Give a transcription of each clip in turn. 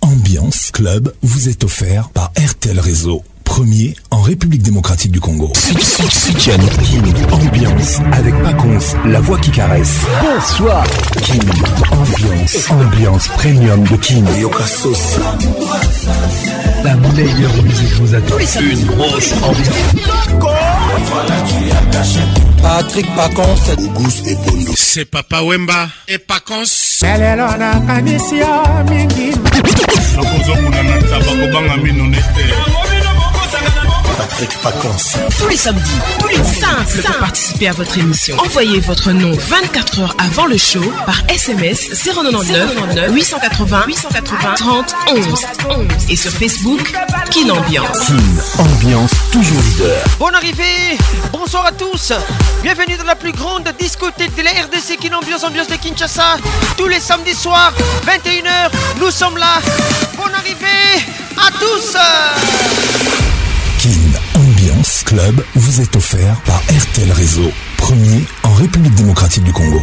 Ambiance Club vous est offert par RTL Réseau premier en République démocratique du Congo. King ambiance avec Paconce, la voix qui caresse. Bonsoir. Kim ambiance, ambiance premium de Kim Yokasos. La meilleure musique vous attend. Une grosse ambiance. Patrick Pacons, Ougous et Bondo. C'est Papa Wemba et Pacons. Patrick Paconce. Tous les samedis, tous les simple pour participer à votre émission. Envoyez votre nom 24 heures avant le show par SMS 099 880 880 30 11 et sur Facebook Kin Ambiance. Ambiance toujours leader. Bonne arrivée, bonsoir à tous. Bienvenue dans la plus grande discothèque de la RDC Kin Ambiance Ambiance de Kinshasa. Tous les samedis soirs, 21h, nous sommes là. Bonne arrivée à tous vous êtes offert par RTL Réseau, premier en République démocratique du Congo.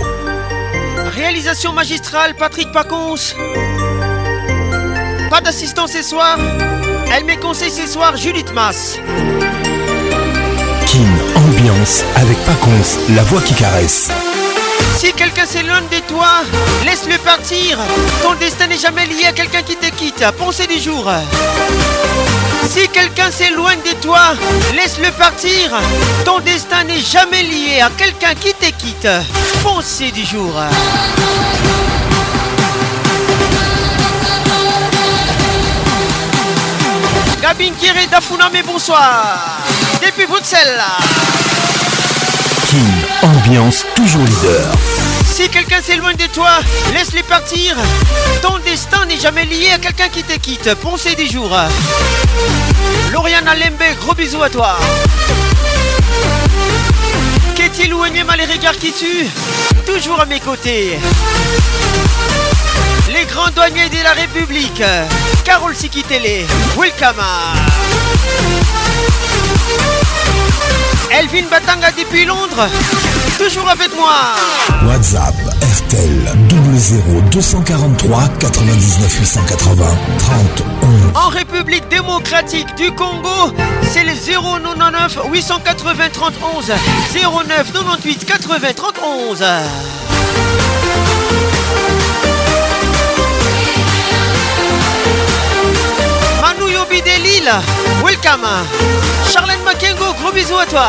Réalisation magistrale, Patrick Pacons. Pas d'assistant ce soir. Elle met conseillée ce soir, Judith Mass. Kim ambiance avec Pacons, la voix qui caresse. Si quelqu'un s'éloigne de toi, laisse-le partir. Ton destin n'est jamais lié à quelqu'un qui te quitte. Pensez du jour. Si quelqu'un s'éloigne de toi, laisse-le partir. Ton destin n'est jamais lié à quelqu'un qui te quitte. Foncez du jour. Gabin Kiré Dafuname, bonsoir. Depuis Bruxelles. King, ambiance toujours leader. Si quelqu'un s'éloigne de toi, laisse-les partir. Ton destin n'est jamais lié à quelqu'un qui te quitte. Pensez des jours. Lauriane Lembe, gros bisous à toi. Qu'est-il ou mal les regards qui tuent Toujours à mes côtés. Les grands douaniers de la République, Carole Sikitele, welcome. Elvin Batanga depuis Londres, toujours avec moi. WhatsApp RTL 00243 99 880 30 En République démocratique du Congo, c'est le 099 880 30 11 09 98 80 31. de Lille, welcome. Charlotte Makengo, gros bisous à toi.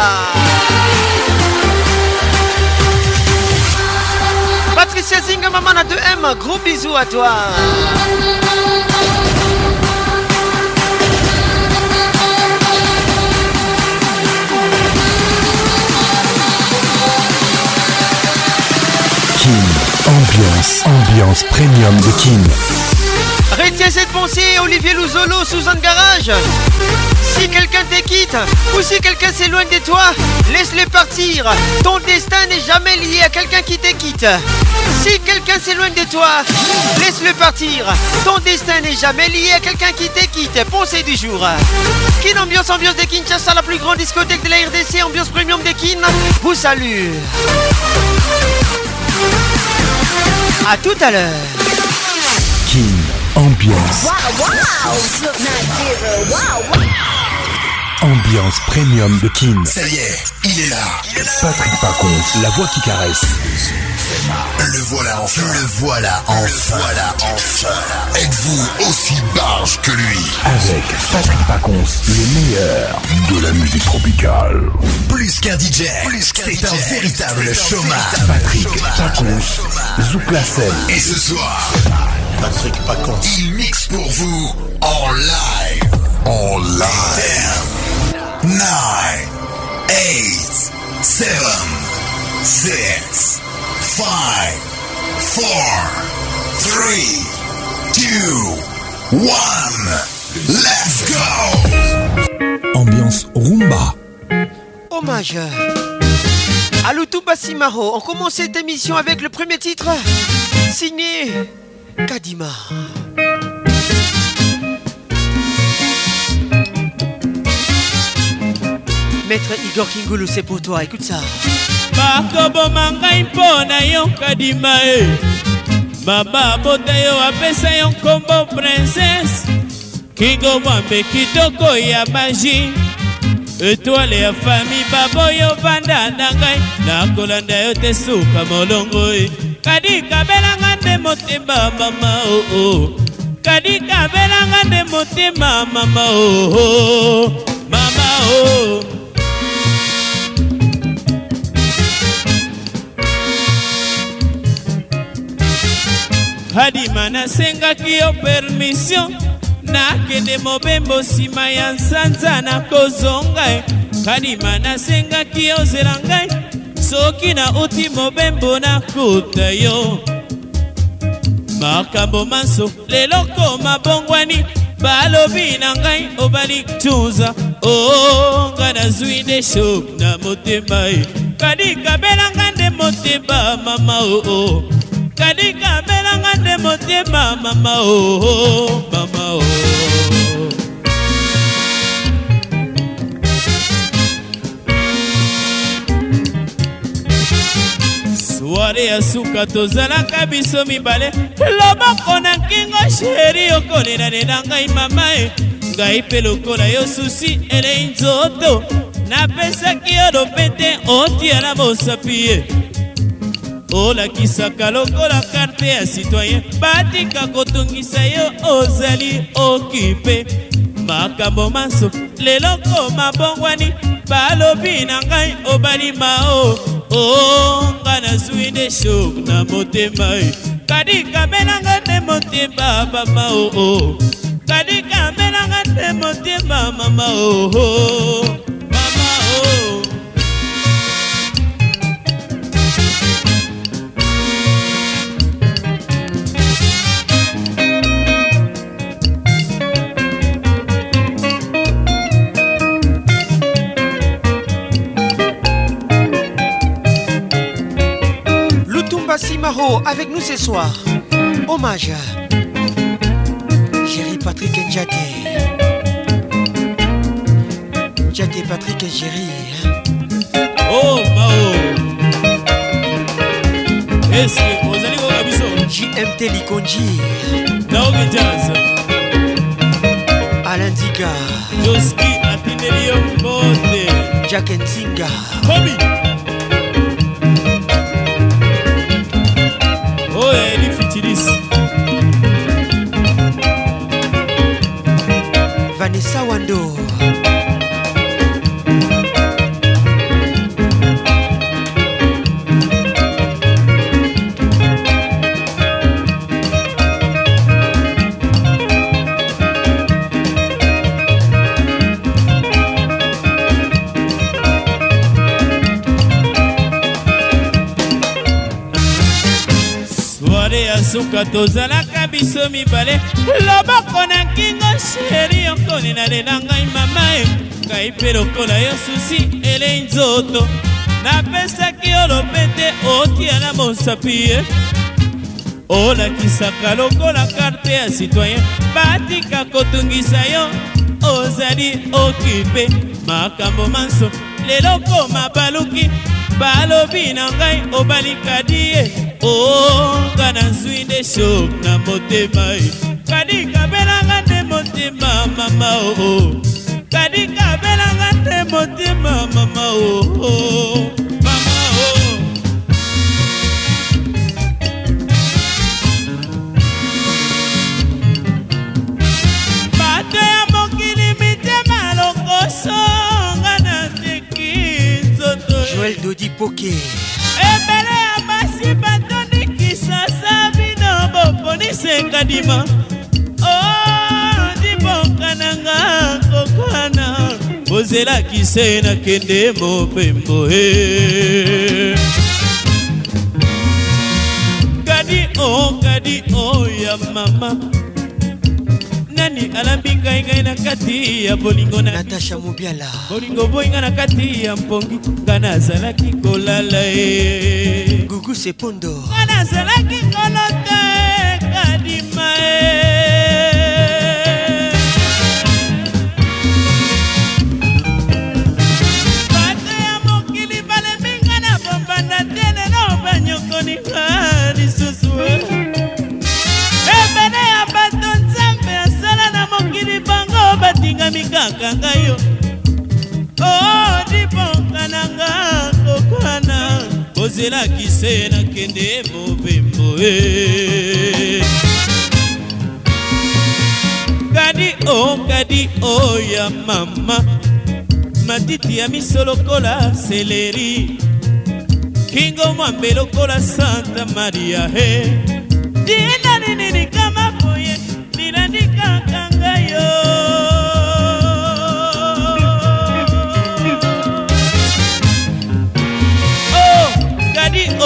Patricia Zinga, 2M, gros bisous à toi. Kim, ambiance, ambiance premium de Kim. Retiens cette pensée, Olivier Louzolo, Suzanne Garage. Si quelqu'un te ou si quelqu'un s'éloigne de toi, laisse-le partir. Ton destin n'est jamais lié à quelqu'un qui t'équitte. Si quelqu'un s'éloigne de toi, laisse-le partir. Ton destin n'est jamais lié à quelqu'un qui t'équitte. quitte. Pensée du jour. Kin Ambiance, ambiance de Kinshasa, la plus grande discothèque de la RDC, ambiance premium de Kin, vous salue. A tout à l'heure. Ambiance. Wow, wow. Ambiance premium de Kin. Ça y est, il est là. Patrick Pacons, la voix qui caresse. Le voilà enfin. Le voilà enfin. voilà Êtes-vous aussi barge que lui Avec Patrick Pacons, le meilleur de la musique tropicale. Plus qu'un DJ, Plus c'est un, véritable chômage. Patrick Pacons, Zouk la Et ce soir. Il mixe pour vous en live. En live. 10, 9, 8, 7, 6, 5, 4, 3, 2, 1. Let's go! Ambiance Roomba. Hommage. Oh, Aloutou Bassimaro, on commence cette émission avec le premier titre signé Kadima. Maître Igor Kingoulou, c'est pour toi, écoute ça. bakoboma ngai mpo na yo kadima e eh. mama bota yo apesa yo nkombo princese kingo mwambe kitoko ya magi etwale ya fami baboyo banda na ngai nakolanda yo te suka molongo e kadi kabelanga nde motema mama oo oh, oh. kadi kabelanga nde motema mama oo oh, mama oo hadima nasengaki yo permission nakende mobembo nsima ya nsanza nakozonga hadima nasengaki yo zela ngai soki nauti mobembo nakuta yo makambo manso lelo koma bongwani balobi na ngai obali tunza o oh, nga nazwi nde shok na motema ye kadikabelanga nde motema mama oo kadikabelanga nde motema mama oo mama oo wari ya suka tozalaka biso mibale loboko na nkingo sheri okolelanela ngai mama e ngai mpe lokola yo susi elei nzoto napesaki yo lopete otiala bosapi ye olakisaka lokola karte ya citoyen batika kotungisa yo ozali okipe makambo maso leloko mabongwani balobi na ngai obali mao o nga nazwi nde shok na motema e. kadikabe nanga nde motema mama oo kadikabe nanga nde motema mama oo avec nous ce soir. Hommage à Patrick N'Jaté Ndjate Patrick et hein. Oh Maro. Est-ce que vous JMT Likonji. Jazz. Alain Diga. Joski Jack Nzinga. suka tozalaka biso mibale loboko na nkingo sheri okoni nalela ngai mama e ngai mpe lokola yo susi elei nzoto napesaki yo lopete otia na mosapi ye olakisaka lokola karte ya citoyen batika kotungisa yo ozali okipe makambo manso leloko mabaluki balobi na ngai obalikadi ye onga nazwi nde shok na motema e. kadikabelanga nde motema mama oo oh, oh. kadikabelanga nde motema mama oo oh, mama oo bato ya mokili mitema lokosonga na teki nzoto e. joel dodi poke ebele ya basi bato kanise kadima oh, diboka na nga kokana bozelaki se nakende mopembo e eh. kadi o oh, kadi o oh, ya mama nani alambi ngai ngai na kati ya bolingo natasha mobiala bolingo boyinga na kati ya mpongi nga nazalaki kolala e gugu sepondo nga nazalaki kolala obengami kaka ngai yo odiponga oh, na nga kokwana kozelaki se nakende mobembo e kadi o oh, kadi o oh, ya mama matiti ya miso lokola seleri kingo mwambe lokola santa maria he eh. dinanininika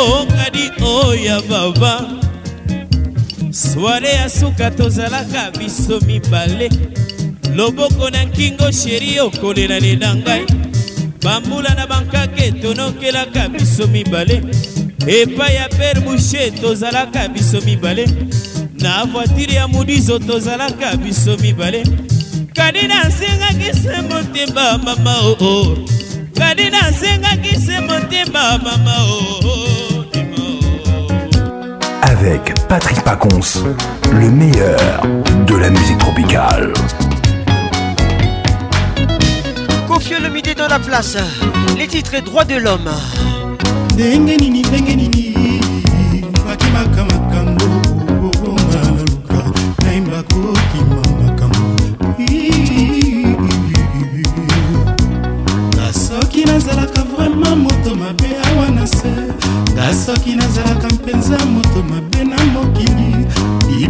okadi oya baba sware ya suka tozalaka biso mibale loboko na nkingo sheri okolelane na ngai bambula na bankake tonokelaka biso mibale epai ya pere bouche tozalaka biso mibale na voitire ya modizo tozalaka biso mibale kadi nasengaki se motema mama oo oh, oh. kadi nasengaki se motema mama oo oh, avec Patrick Pacons, le meilleur de la musique tropicale. Confieux le midi dans la place, les titres et droits de l'homme.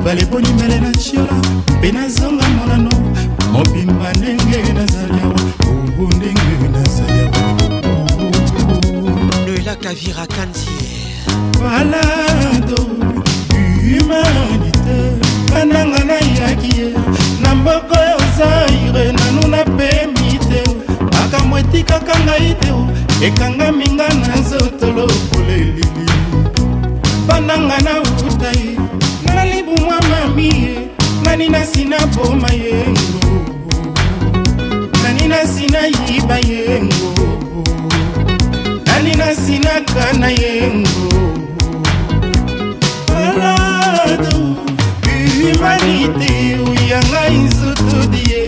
mobali eboni mele na siola mpe nazonga molano mobimba ndenge nazali awa ubu ndenge nazali awa le lac avira kandier malado humanité bananga nayaki ye na mboko ya zaire nanuna pe mite makambo etikaka ngai te ekangami nga na nzoto lokola elili bananga na nani nasina poma yengo nani nasina yiba yengo nani nasina kana yengo aladu humanité oya ngai nzutudi ye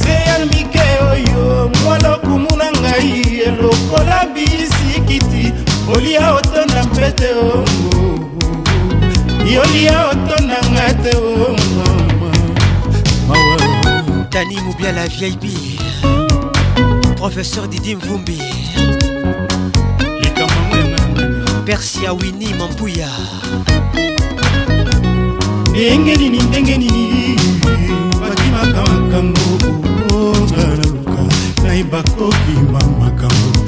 seyal mike oyo mwalokumuna ngai ye lokola bisikiti olia otonda mpete ongo yolia otonda nga te ongo Danny Moubia la VIP Professeur Didi Mvumbi Persia Winnie Mampuya ndenge nini ndenge nini bakimaka makambo naluka nayeba kokima makambo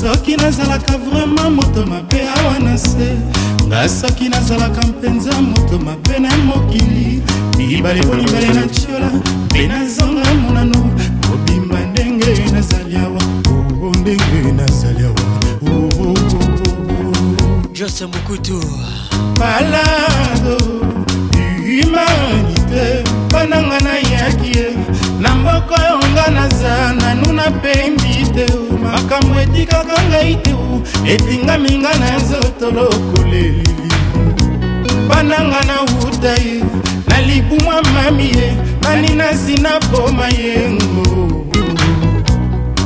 soki nazalaka vraimen moto mabe awa na se nga soki nazalaka mpenza moto mabe na mokili mibale po mibale na tiola mpe nazonga monano kobima ndenge nazali awa oo oh, oh, ndenge nazali awa oh, jose mokutu malado humanité mpananga nayaki ye na mboka yonga naza nanuna pembi te makambo etikaka ngai te etingami nga na nzoto lokolelili bananga na wuta ye na libumwa mami ye nani nasi na boma yengo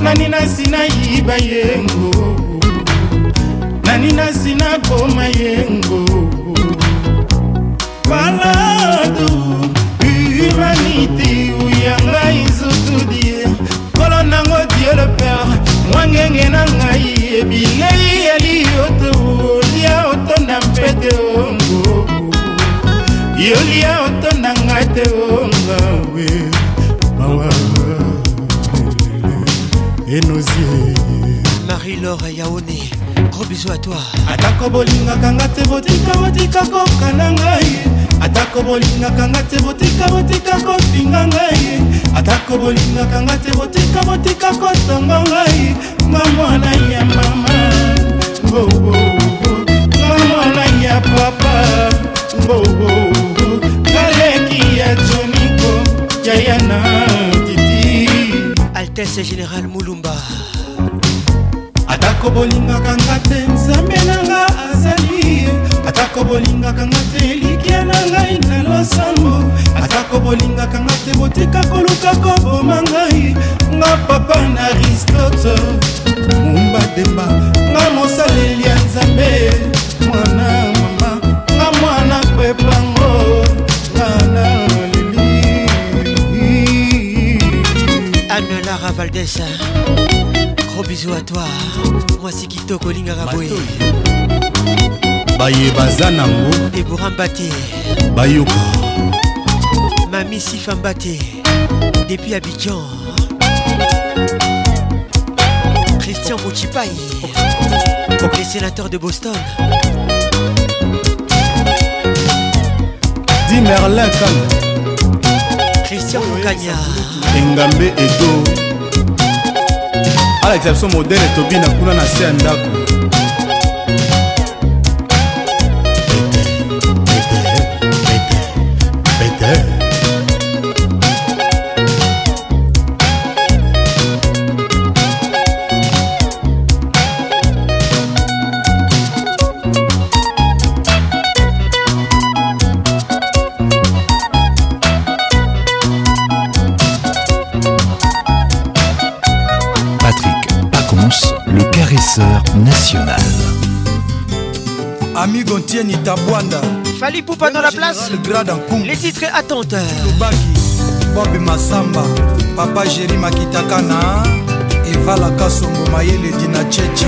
nani nasi na yiba yengo nani nasi na boma yengo baladu humanité uyanga inzutudie kolo nango dieu le père mwangenge na ngai ebinei yali otolia otonda mpete ongo yolia otonda ngai te ongawe mawa enozie marie-laure yaone gros bisou à toi atako bolingaka nga te botika botika kokana ngai atako bolingaka nga te botika botika kofinga ngai atako bolingaka nga te botika botika kotonga ngai nga mwana ya mama nga mwana ya papa ngaleki ya joniko yayana titi altese général mulumba atako bolingaka nga te nzambe na nga azali atako bolingaka nga te elikya na ngai na losambo atako bolingaka nga te botika koluka koboma ngai nga papa na aristote mumba demba nga mosaleli ya nzambe mwana mama nga mwana pepango ngana oleli anolara valdesa gros bisou à toi moi si kitoko olingaka boye baye baza nango debora mbate bayoka mami sifa mbate depuis abidjan christian mochipai le sénateur de boston di merlin kan christian mokanya engambe edo alakisa biso modele tobina kuna na se ya ndako Ami Gontieni Tabwanda Fali Poupa dans la place grade en Les titres attentes Lubaki Bob Massamba Papa Jerry Makitakana Eva Lakasongo Mayele Dina Chechi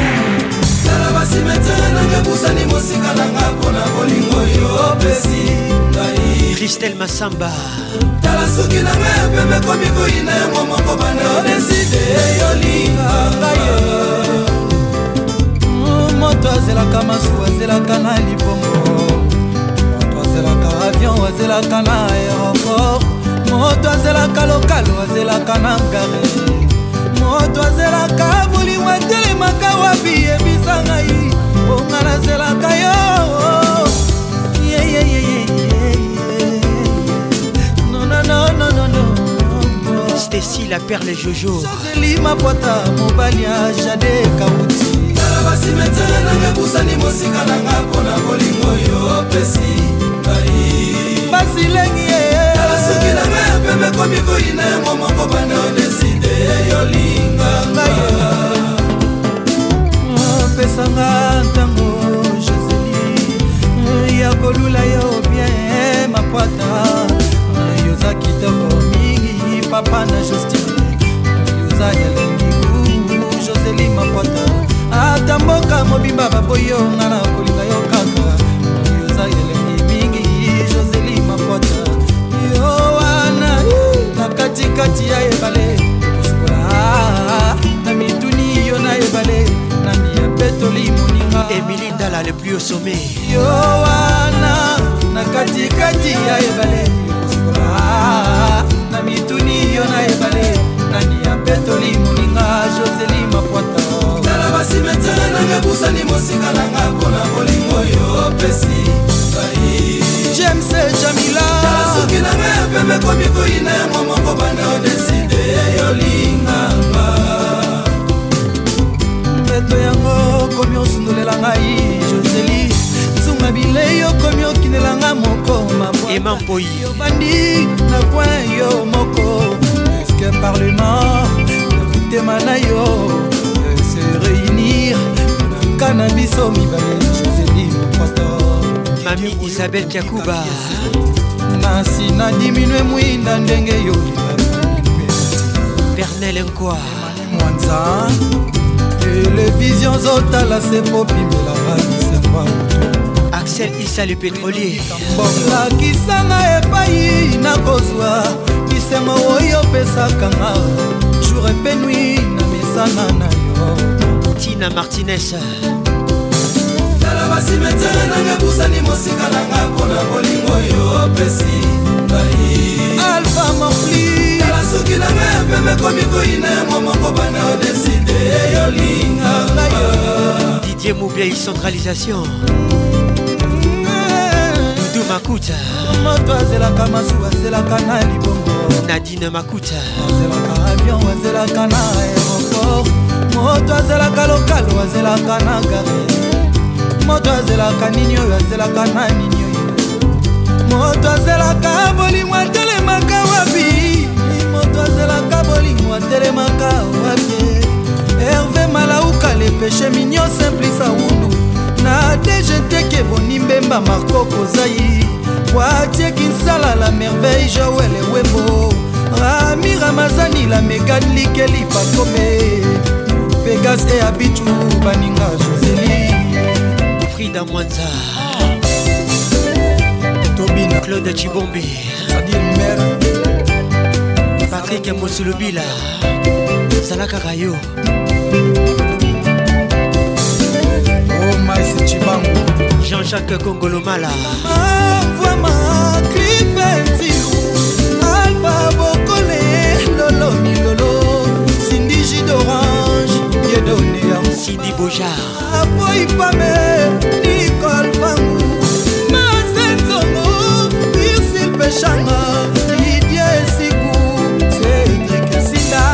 tala basimetere nanga ebusani mosika nanga mpona bolingo yo opesi ngai kristel masamba tala suki nanga ya pembe komi koyina yango moko banda odeside yolinga ngai moto azelaka masuwa azelaka na libongo moto azelaka avion azelaka na aéroport moto azelaka lokalo azelaka na gare moto azelaka bolingo atelemaka wapi yebisa ngai mponga nazelaka yo stesi la perle jojo sozelima pwata mobali ya jade kauti basimetere nanga ebusani mosika nanga mpona bolingo yo opesi ngai basilengi tala soki nanga ya pembe komi koyina yango moko banda odeside yolinganga opesanga ntango joseli ya kolula yo bien mapata yoza kitoko mingi papa na justine yoza elengi kumu joseli mapata ata mboka mobimba baboyi yo nga na kolinga yo kaka yoza eleki mingi joseli mapota yo wana na katikati ya ebale kosukola na mituni yo na ebale na miya petoli moninga emili ndala le plus au sommet yo wana na katikati ya ebale kosukola na mituni yo na ebale nani ya petoli moninga joseli mapwata tala basimetele nanga busani mosika nanga mpona bolingo yo opesi james jamila soki nanga ya pembe komi koyina yango moko banda odeside yolinganga mpeto yango komi osundolela ngai joseli nzunga bilei okomi okinelanga moko mabwaovandi na kwin yo moko chaque parlement motema na yo se réunir motuka na biso mibale joseli mokoto mami isabel kiakuba na nsina diminue mwinda ndenge yo pernel nkwa mwanza televizio zotala se popimela baniserwa axel isa le pétrolier bolakisanga epai nakozwa nsema oyo opesaka nga jour epe nui na misala na yo tina martinez tala basimetere nanga busani mosika nanga mpona bolingo yo opesi ngai alfa mofli tala soki nanga ya pembe komi koyina yango moko bana odeside yolingaka didie mobia centralisation makuta moto azelaka masuwa azelaka na libongo nadine makuta azelaka avion azelaka na aéroport moto azelaka lokalo azelaka na gare moto azelaka nini oyo azelaka na nini oyo moto azelaka bolimo atelemaka wapi moto azelaka bolimo atelemaka wapi herve malauka le péché mignon simplisa wuna na dgteke bonimbemba marco kozai watie kinsala la merveille joel ewembo rami ramazani la megan likeli pakome pegas e abitu baninga joseli frida mwanza tobina claude chibombe sadir mer patrik mosulubila zala kaka yo maisi cibango jean-jacques kongolomala avwama ah, clifentiu alba bokole lolo milolo sindi jidorange yedone yango sidi bojar apoi pame nikol bangu mazenzongo irsil peshanga idie esiku cedrikesinda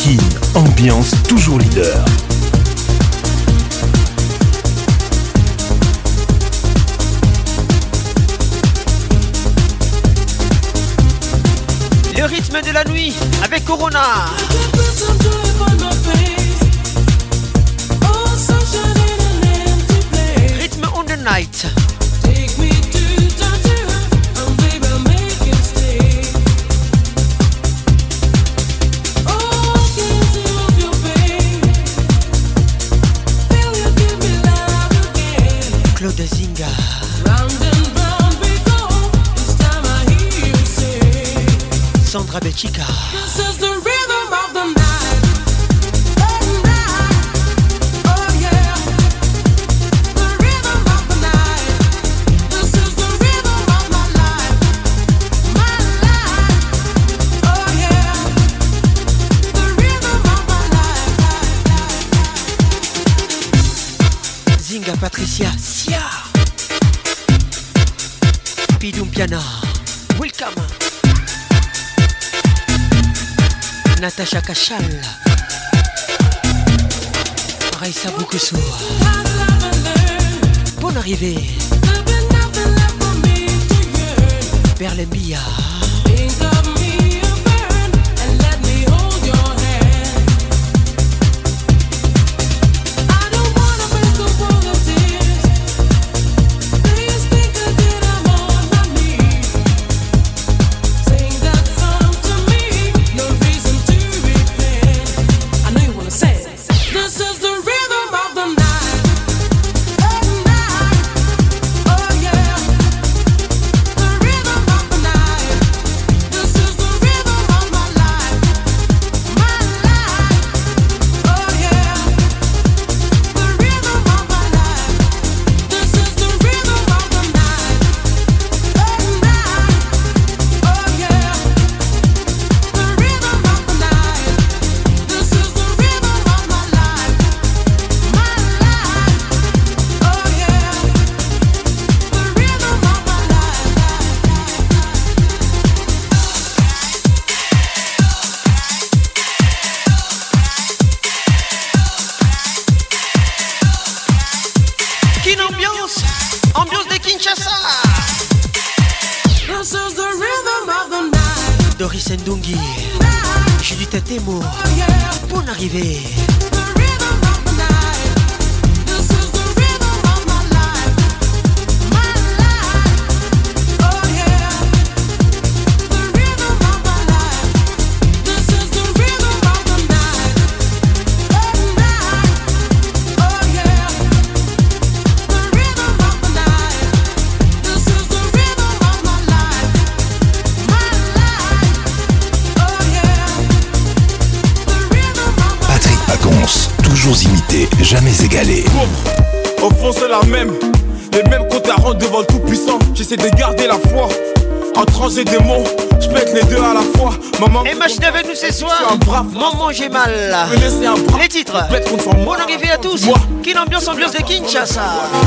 kin ambiance toujours leader de la nuit avec Corona. Rythme on the night. Chica This is the rhythm of the night. Oh yeah. rhythm of the night. This is the rhythm of my life. My life. Oh yeah. The rhythm of my life. Zingha Patricia Sia. Bidum piano. Natacha Cachal, Raissa Bonne arrivée, Berlin Billard. Bonne arrivée à tous. Quelle ambiance, ambiance de Kinshasa.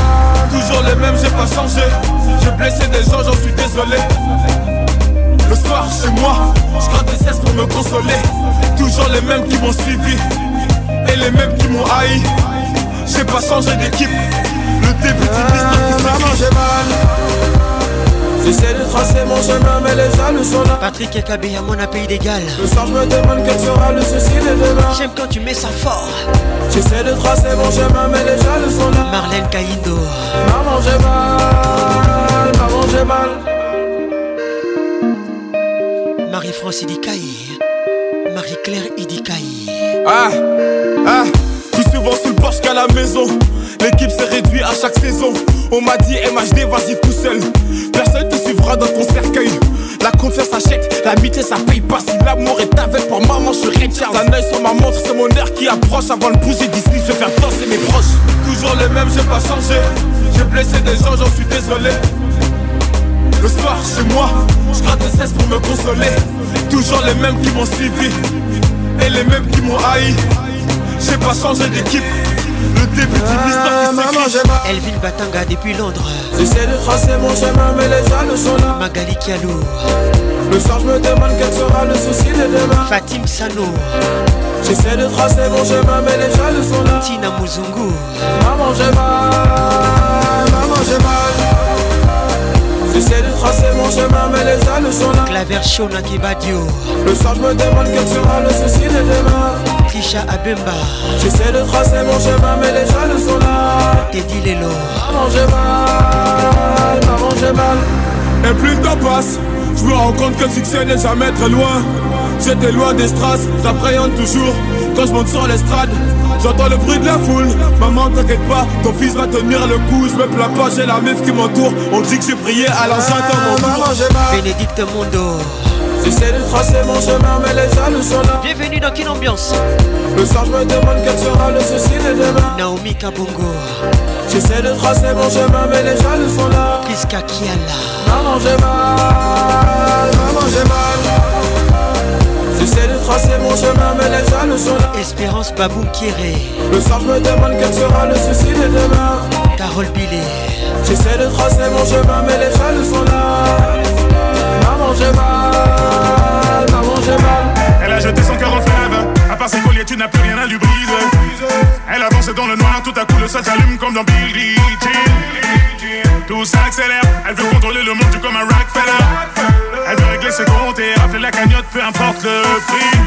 Patrick et KB à mon pays d'égal. Le soir, je me demande quel sera le souci de demain. J'aime quand tu mets ça fort. J'essaie de tracer mon chemin, mais les le sont là. Marlène Caïdo. Maman, j'ai mal. Maman, j'ai mal. Marie-France Idikaï. Marie-Claire Idikaï. Ah, ah, plus souvent sous le porche qu'à la maison. L'équipe s'est réduite à chaque saison. On m'a dit MHD, vas-y tout seul. Personne te suivra dans ton cercueil. La confiance achète, l'amitié ça paye pas. Si l'amour est avec pour maman, je suis Richard. Un sur ma montre, c'est mon air qui approche. Avant de bouger Disney, je vais faire danser mes proches. Toujours les mêmes, j'ai pas changé. J'ai blessé des gens, j'en suis désolé. Le soir chez moi, je gratte de cesse pour me consoler. Toujours les mêmes qui m'ont suivi et les mêmes qui m'ont haï. J'ai pas changé d'équipe. Le début du histoire qui euh, s'écrit. Elvin Batanga depuis Londres. J'essaie de tracer mon chemin, mais les jaloux sont là. Magali Kialou. Le soir, je me demande quel sera le souci de demain. Fatim Sano. J'essaie de tracer mon chemin, mais les jaloux sont là. Tina Muzungu. Maman, j'ai mal. Maman, j'ai mal. J'essaie de tracer mon chemin, mais les jaloux sont là. Claver Shona Le soir, je me demande quel sera le souci de demain. J'essaie de tracer mon chemin mais les ne sont là Teddy Lelo Maman j'ai mal, maman j'ai mal Et plus le temps passe, je me rends compte que le succès n'est jamais très loin J'étais loin des strass, j'appréhende toujours quand je monte sur l'estrade J'entends le bruit de la foule, maman t'inquiète pas, ton fils va tenir le coup, je me plains pas, j'ai la meuf qui m'entoure, on dit que j'ai prié à l'enceinte dans mon mal, Bénédicte Mondo J'essaie de tracer mon chemin, mais les jaloux sont là. Bienvenue dans quelle ambiance Le soir, me demande quel sera le souci de demain. Naomi Kabongo. J'essaie de tracer mon chemin, mais les jaloux sont là. Priska Kiala. Maman, j'ai mal. Maman, j'ai mal. J'essaie de tracer mon chemin, mais les jaloux sont là. Espérance Babou Le soir, me demande quel sera le souci de demain. Carole Billy J'essaie de tracer mon chemin, mais les jaloux sont là. Elle a jeté son cœur en fleuve, à part ses colliers, tu n'as plus rien à lui briser. Elle avance dans le noir, tout à coup le sol s'allume comme dans Billy Jean. Tout s'accélère, elle veut contrôler le monde comme un Rockefeller. Elle veut régler ses comptes et rafler la cagnotte, peu importe le prix.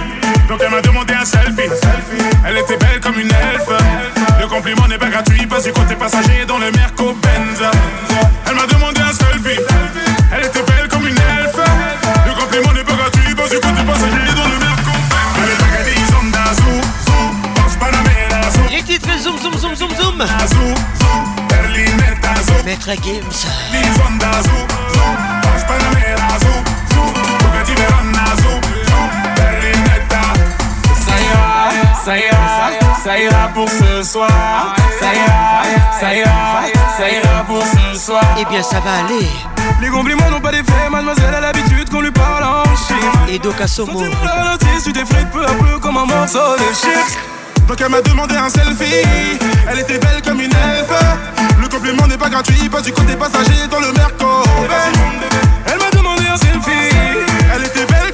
Donc elle m'a demandé un selfie. Elle était belle comme une elfe. Le compliment n'est pas gratuit, pas du côté passager dans le Merco Elle m'a demandé un selfie. Les fait zoom zoom zoom zoom zoom Games ça ira pour ce soir. Ça ira, ça ira, ça ira pour ce soir. Eh bien, ça va aller. Les compliments n'ont pas d'effet, mademoiselle a l'habitude qu'on lui parle en chiffres. Et donc à Somo. tu frites peu à peu comme un morceau de chips. Donc elle m'a demandé un selfie. Elle était belle comme une elfe. Le compliment n'est pas gratuit, pas du côté passager dans le merco. Elle m'a demandé un selfie. Elle était belle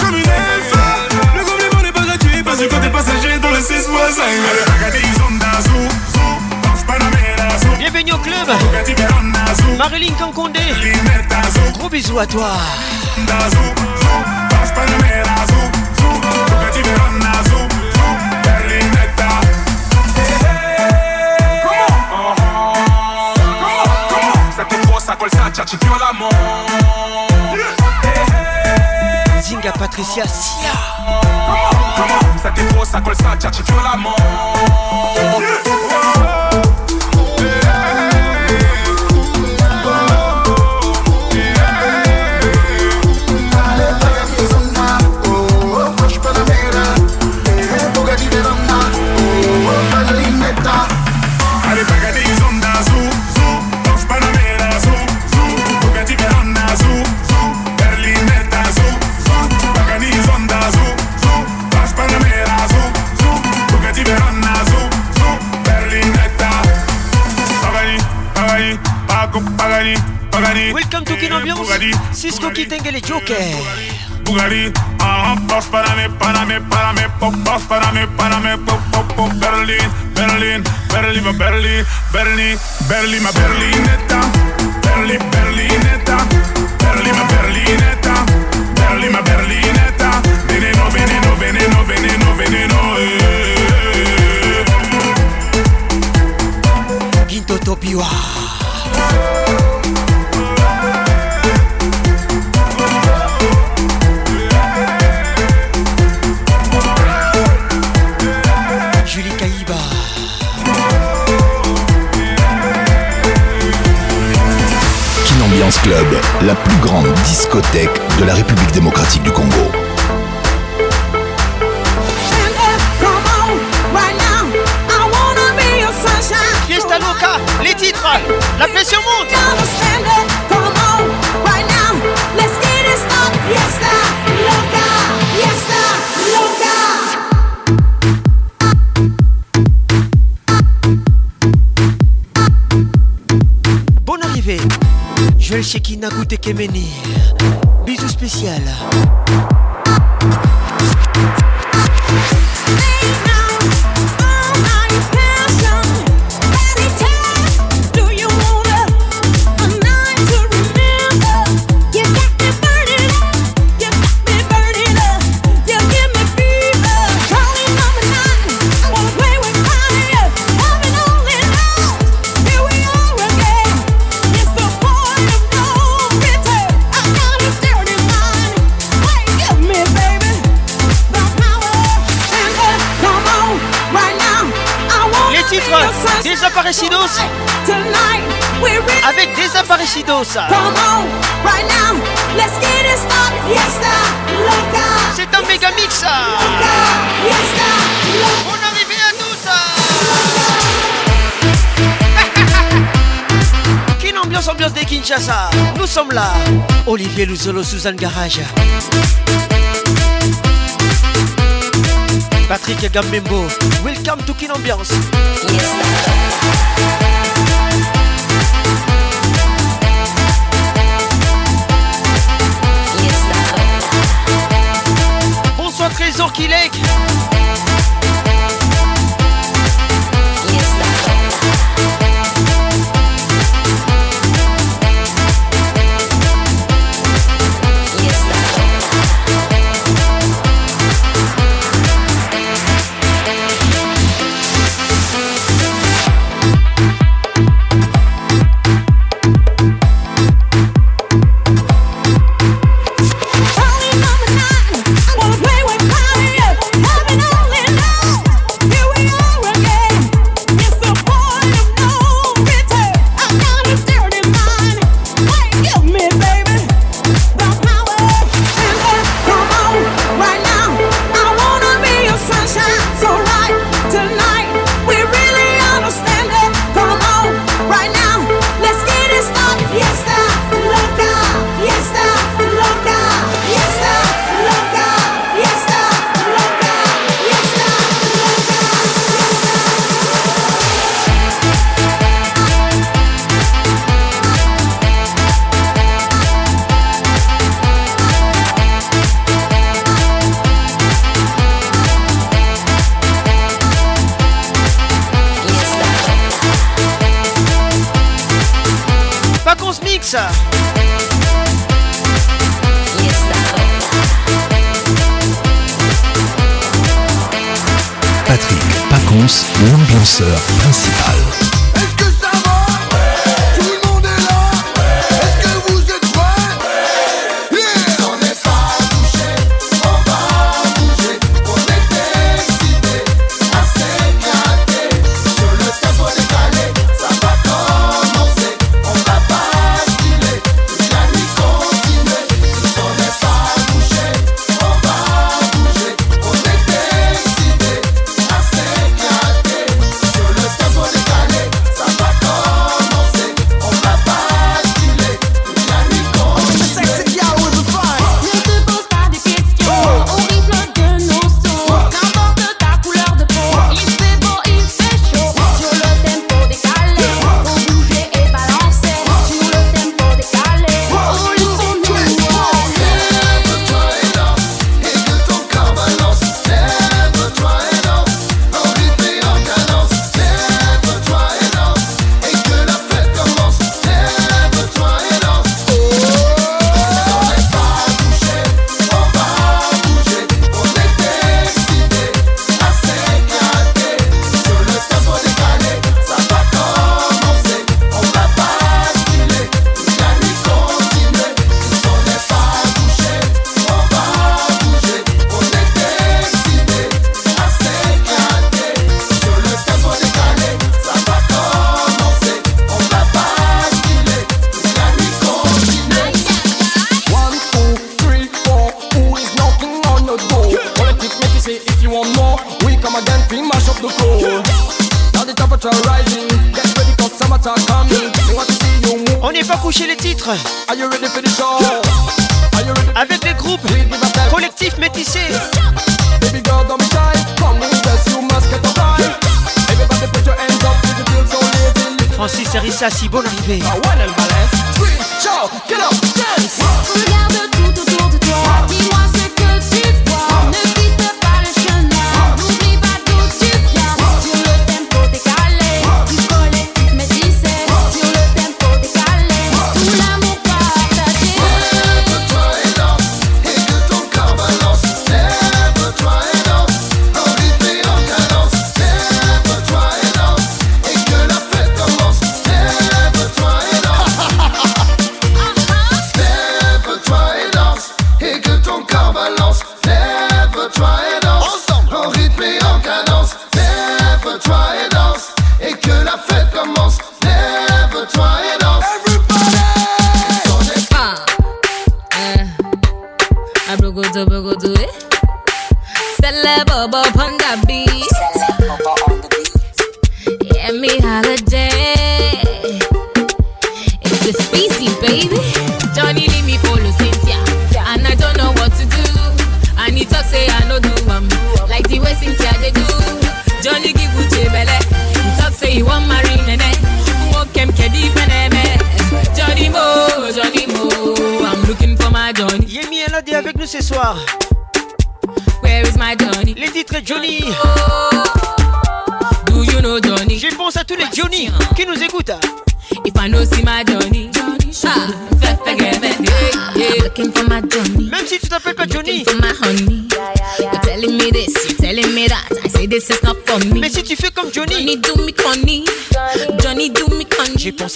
du côté passager dans le 6 voisins. Bienvenue au club. Marilyn Cancondé. Gros bisous à toi. Ça à Patricia Sia Ça trop, ça colle ça, aquí tenga el yuque. Bugari, ah, boss para mí, para mí, para mí, pop, boss para mí, para mí, pop, pop, pop, Berlín, Berlín, Berlín, ma Berlín, Berlín, Berlín, ma Berlinetta, Berlín, Berlinetta, Berlín, Berlinetta, Berlín, Berlinetta, veneno, veneno, veneno, veneno, veneno, eh. Quinto topiwa. la plus grande discothèque de la République démocratique du Congo. les titres, la pression monte. Tekemeni sommes là. Olivier Louzolo, Suzanne Garage. Patrick Gambimbo, welcome to Kin Ambiance. Bonsoir Trésor Kilek.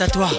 à toi.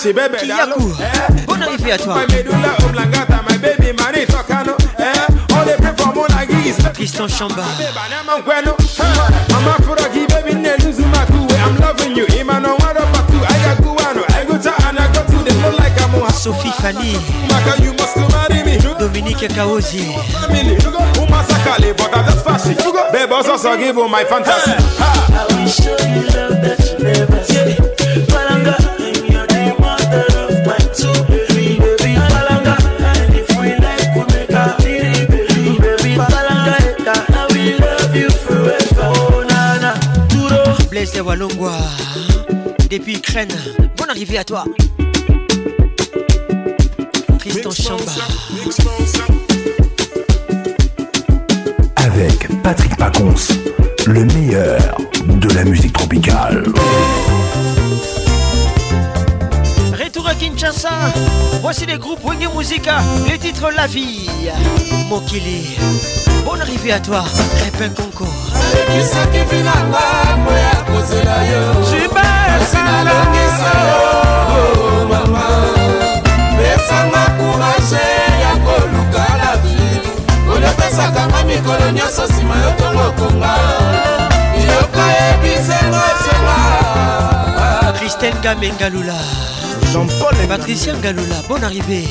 Machi bebe Kiyaku Bona eh, vipi ya toi My medulla oblongata My baby money tokano eh? All they pray for Mona Gis Tristan Chamba Mama Furogi baby Neluzu Makuwe eh, I'm loving you Imano Wado Paku Ayakuano Aguta Anagotu They know like I'm one Sophie Fanny Maka you must marry me Dominique Kaozi Umasakale But I just fashion Babe also give my fantasy I will show you love Bon bonne arrivée à toi. Tristan Chamba. Avec Patrick Pacons, le meilleur de la musique tropicale. Retour à Kinshasa, voici les groupes Wenge Musica, les titres La Vie, Mokili, bonne arrivée à toi répin conco nakisaki binanga mo ya kozela yo jibesinalongisa yo mama pesanga kourage ya koluka la vie oliopesakanga mikolo nyonso nsima yo tongokonga yoka ebisenga senga christine gamengalula jean-paul patricia galula bonne arrivée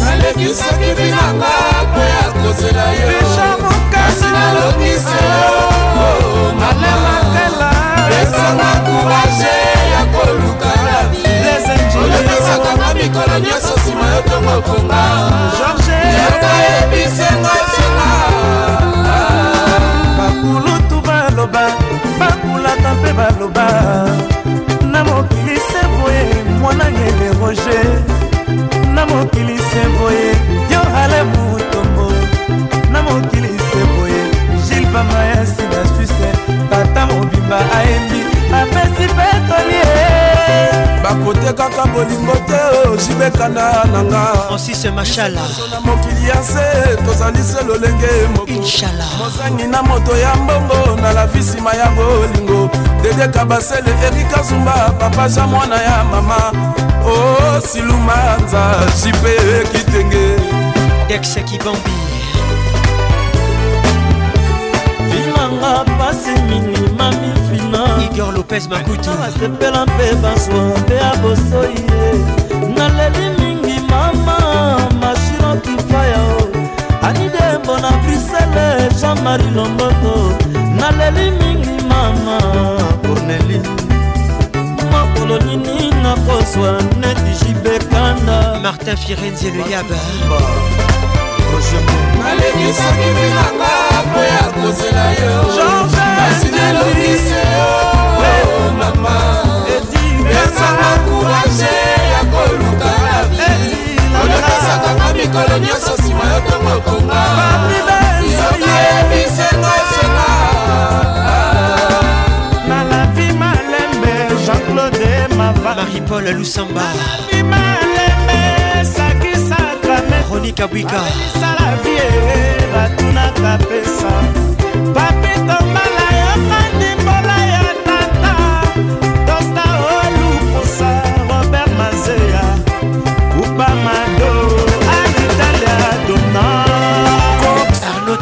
nalekisaki binanga po ya kozela yokasi nalobisi yo malamakala esanga kourage ya koluka na biolebisakanga mikolo nyonso nsima yo ntongo konga yoka ebisenga ntina bakulutu baloba bakulaka mpe baloba na mokili se boye mwana ngele roge na mokili se boye yo ale mutombo na mokili se boye gilbamaya bakotekaka bolingo te ozibekana nanga na mokili ya se tozali se lolenge mokomozangi na moto ya mbongo na lavi nsima ya bolingo dedeka basele erika zumba papa ja mwana ya mama o oh, silumanza jipe kitenge dexekibambi vimanga pasi mingi mami junior lopez makutu asepela mpe bazwa mpe ya bosoi ye naleli mingi mama mashiro kifayao anidembo na brisele jean-marie lomboto naleli mingi mama corneli mokolo nini nakozwa neti jibekanda martin firenze le yaba nalekisaki bilanga po ya kozela yo george nasinelobise yo esanga kourage ya koluka na vi olekasakanga mikolo nyonso nsima yo tomokonga soka yebisenga esenga nalavi malembe jean-claude mava marie-paul lusamba nalavi malembe sakisaka veronika bwika esala vie batunaka pesa papetomba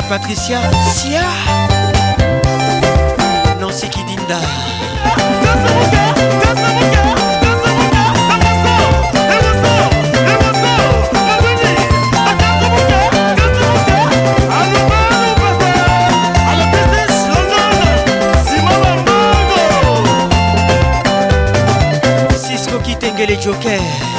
la Patricia Sia Nancy Kidinda Cisco Kitengele Joker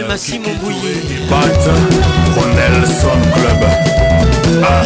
Daniel Massimo Bouillé Pat Nelson Club ah.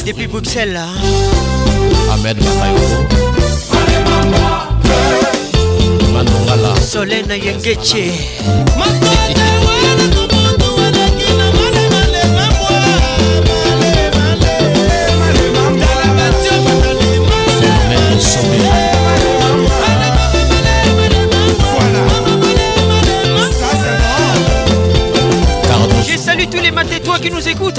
depuis Bruxelles là. Hein. Ahmed Je salue tous les matins, toi qui nous écoutent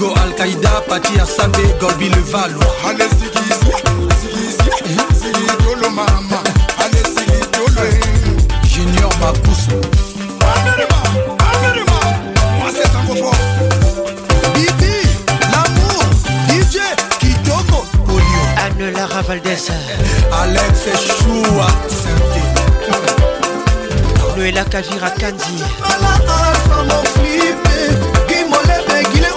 Digo Al-Qaïda, Pati Asante, Gorbi le Valois Allez Sigisi, Sigisi, Sigi Tolo Mama Allez Sigi Tolo Junior Mapousso Averima, Averima, moi c'est un peu fort Bibi, l'amour, DJ, Kitoko, Polio Anne Lara Valdez Alex Choua, Sainte Noëlla Kavira Kandi Voilà, ça m'a flippé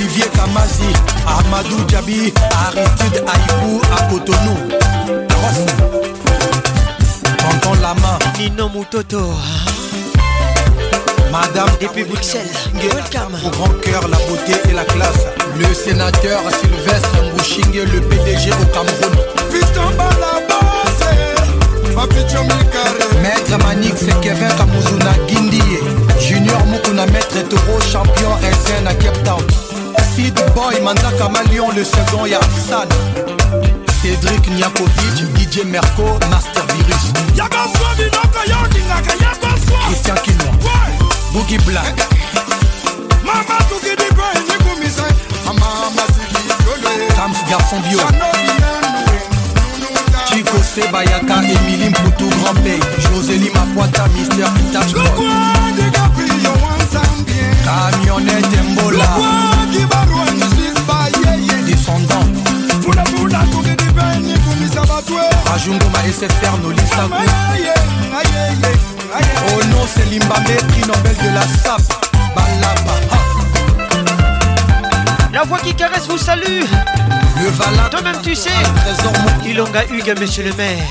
Olivier Kamazi, Ahmadou Djabi, Aristide Aïbou à Cotonou. Entends la main. Nino Moutoto. Madame depuis Bruxelles, welcome. Au grand cœur, la beauté et la classe. Le sénateur Sylvestre Mbouchingue, le PDG au Cameroun. Putain, Maître Manix Kevin Kamuzuna Guindie Junior Mukuna Maître Toro Champion SN à Cape Town Acid Boy, Manda Kamalion, le second Yarsan Cédric Niakovic, DJ Merco, Master Virus Christian Kino Boogie Black Mama Mama Tams Garçon Bio Chico Sebayaka, Emily Mputu Grand Pay Mister Pitach Camionnette Mbola kibarua nzimba yeye descendant funafuna tukidipeni kumisa batwe bajunguma esfr nolisaku ono selimbambe prix nobel de la sap balaba la voix qui caresse vous salue le valade toi-même tu sais ilonga Hugues, monsieur le maire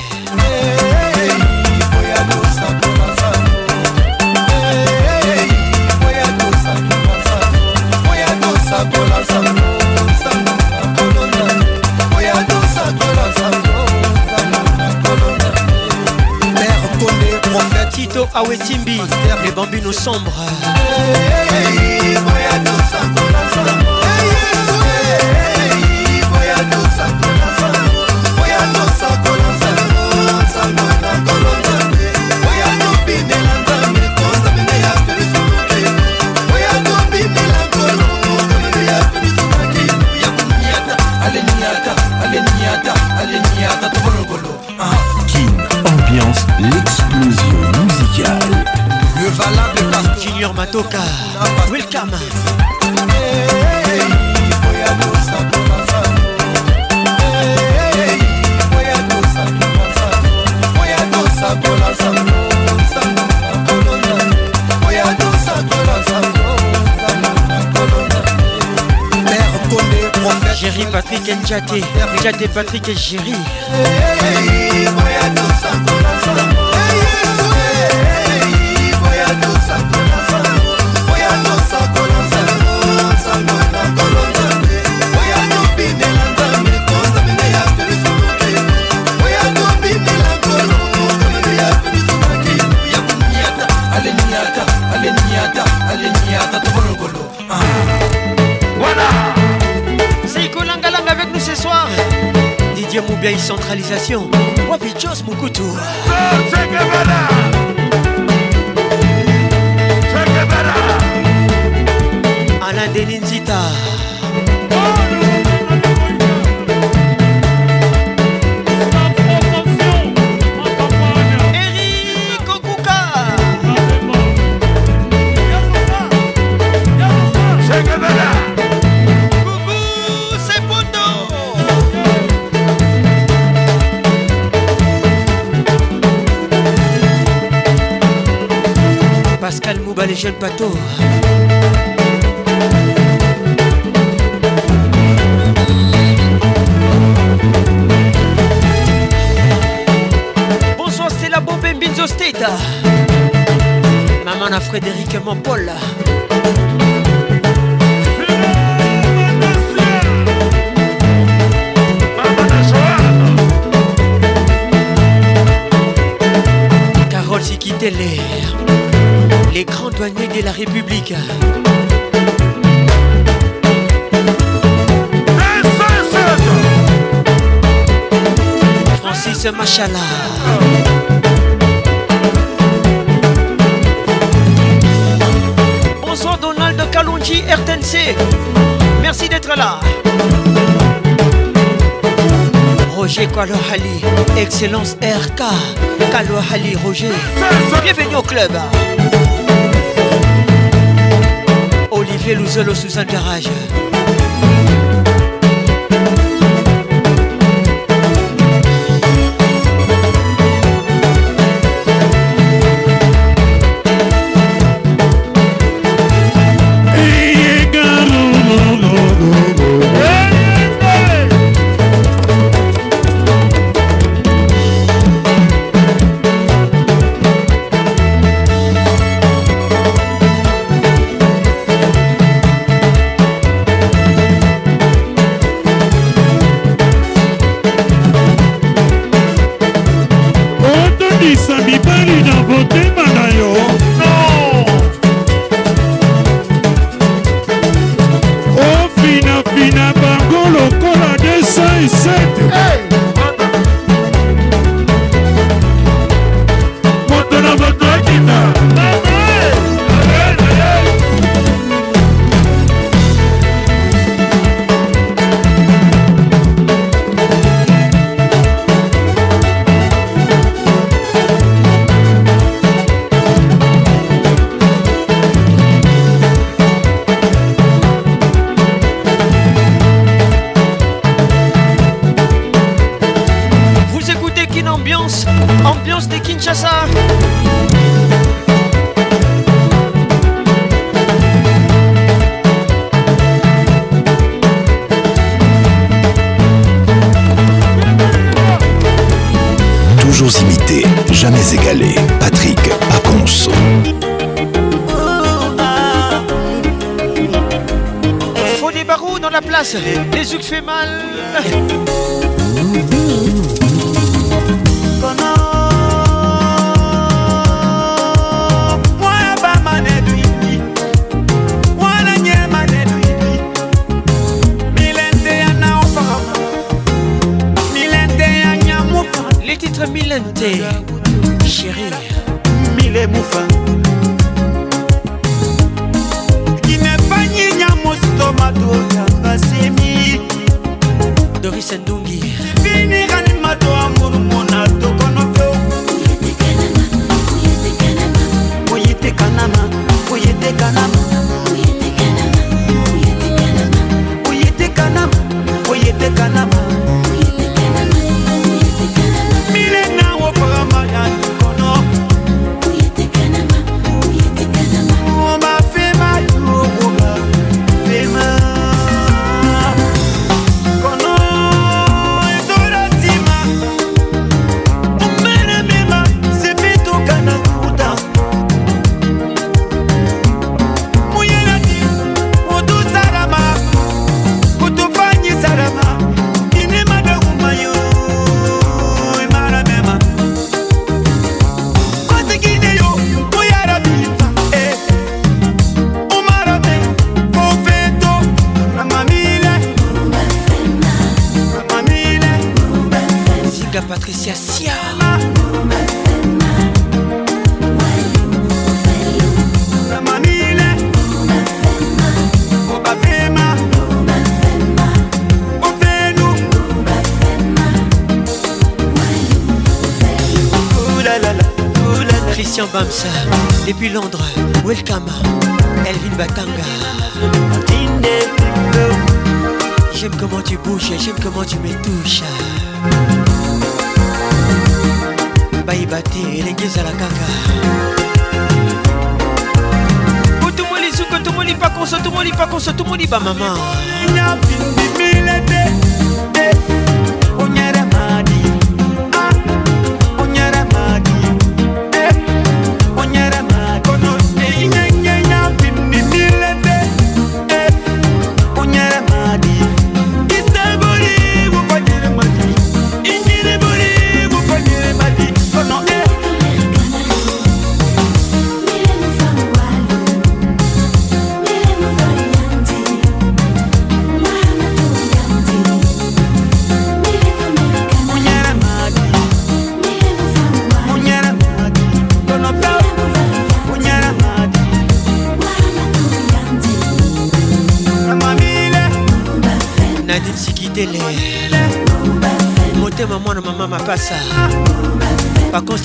tosakola sango sango akolo nane oya tosakola sango Prophète Tito Awetimbi, les bambins nous sombres. Hey, hey, hey, L'explosion musicale. Le valable partout. Junior Matoka. Welcome. Hey, hey, hey. Patrick Njate, Njate Patrick Géry. bien une centralisation Wapi Jos Moukoutou Alain Delinzita les jeunes patos. Bonsoir, c'est la bombe Binzo State. Maman à Frédéric Mampol. Carole l'air les grands douaniers de la République. Francis Machala. Bonsoir Donald Kalonji RTNC. Merci d'être là. Roger Kalohali, Excellence RK. Kalohali Roger. Bienvenue au club. fiez nous au sous un garage. lemufa kinepanyinyamostomato yambasemi doris ndungi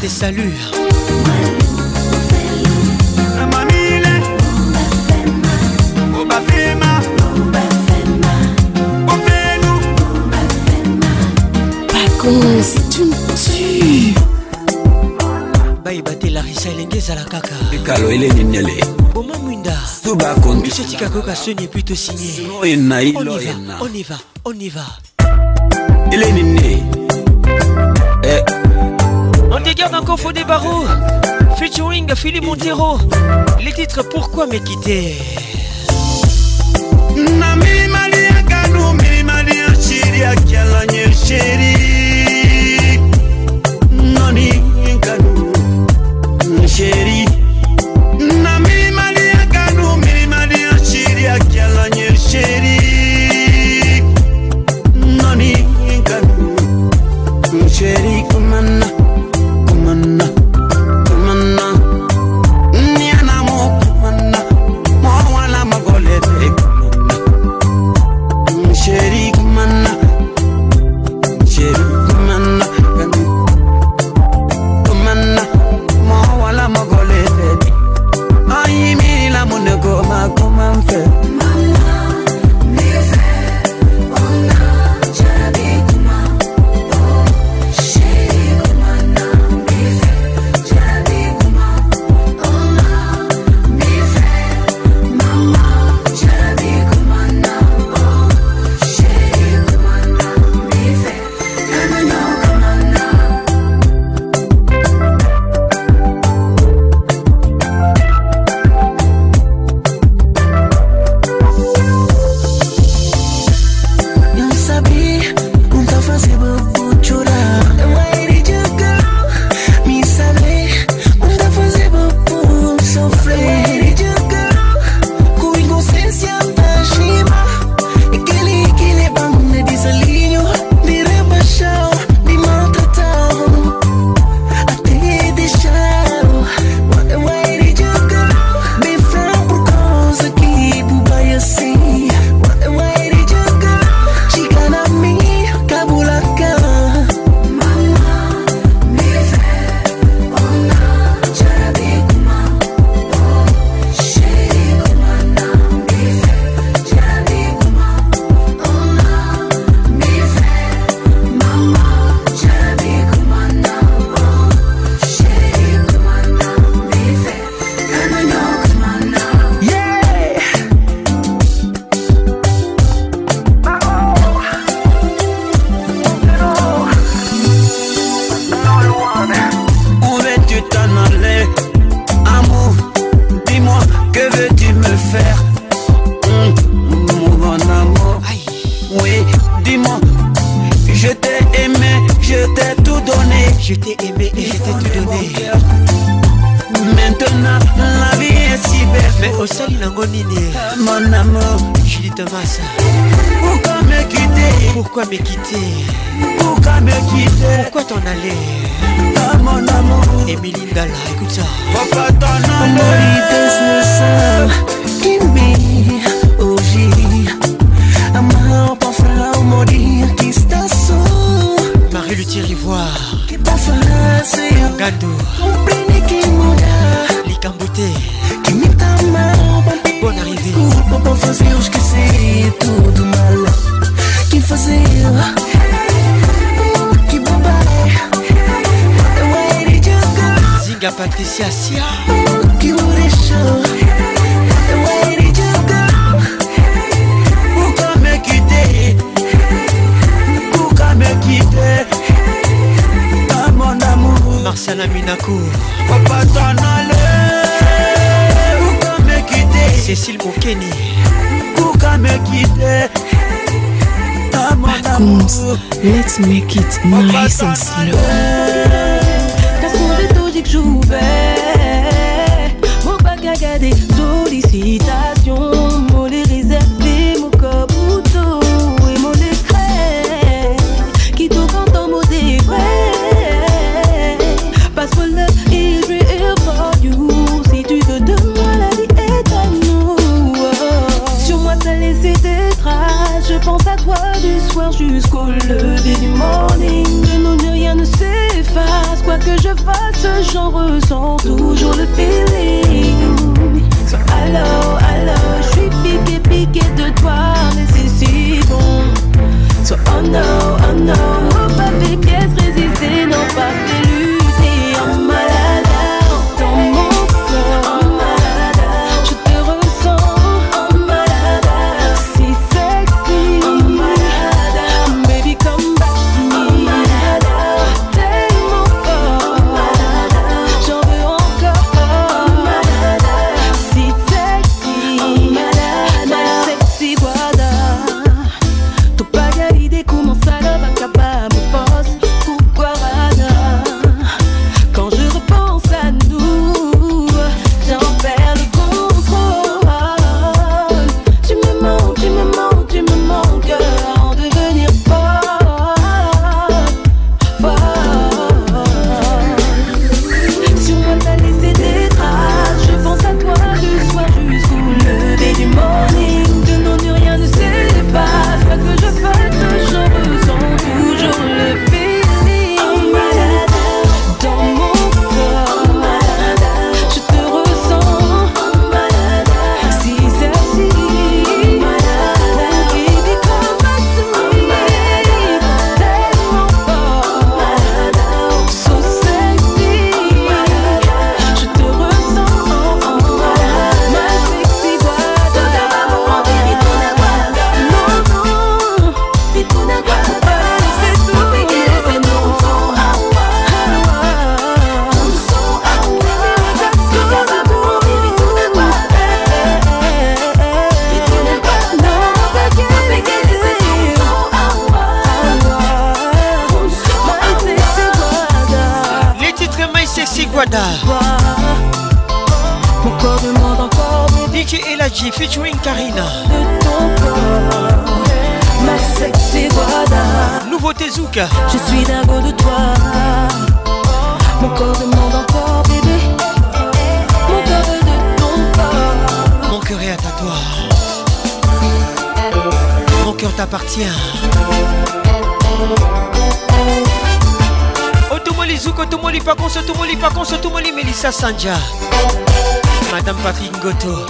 tes saluts c'est une tue bayebatela risa elenge ezala kaka ekalo elengi niele boma mwinda sobakomisetika koyoka soni epui tosinye on y va on y va on y va elengi nie regarde encore Faux des barreaux. Featuring Philippe Montero. Les titres Pourquoi me quitter Na mimi mali ya kanu mimi mali ya chiri ya kiala Pourquoi me quitter Pourquoi me quitter Pourquoi t'en aller ah, mon amour Émilie Ngala, écoute ça Pourquoi t'en aller Coco Faut pas t'en aller Pourquoi me quitter Cécile Bokeni Pourquoi me quitter Par contre, let's make it nice and slow que je fasse, j'en ressens toujours le feeling. So, allô, allô, je suis piqué, piqué de toi, mais c'est si bon. So, oh no, oh no. Sanja, Madame Patrick Goto.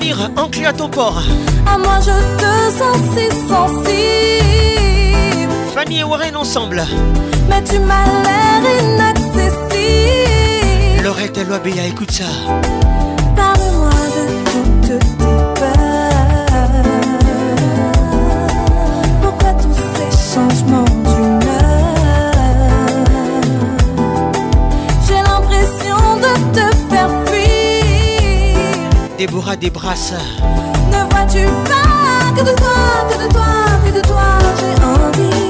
venir, enclus à ton port. À moi je te sens si sensible. Fanny et Warren ensemble. Mais tu m'as l'air inaccessible. Lorette et Loabéa, écoute ça. Parle-moi de toutes tes peurs. Pourquoi tous ces changements? Déborah brasses. Ne vois-tu pas que de toi, que de toi, que de toi j'ai envie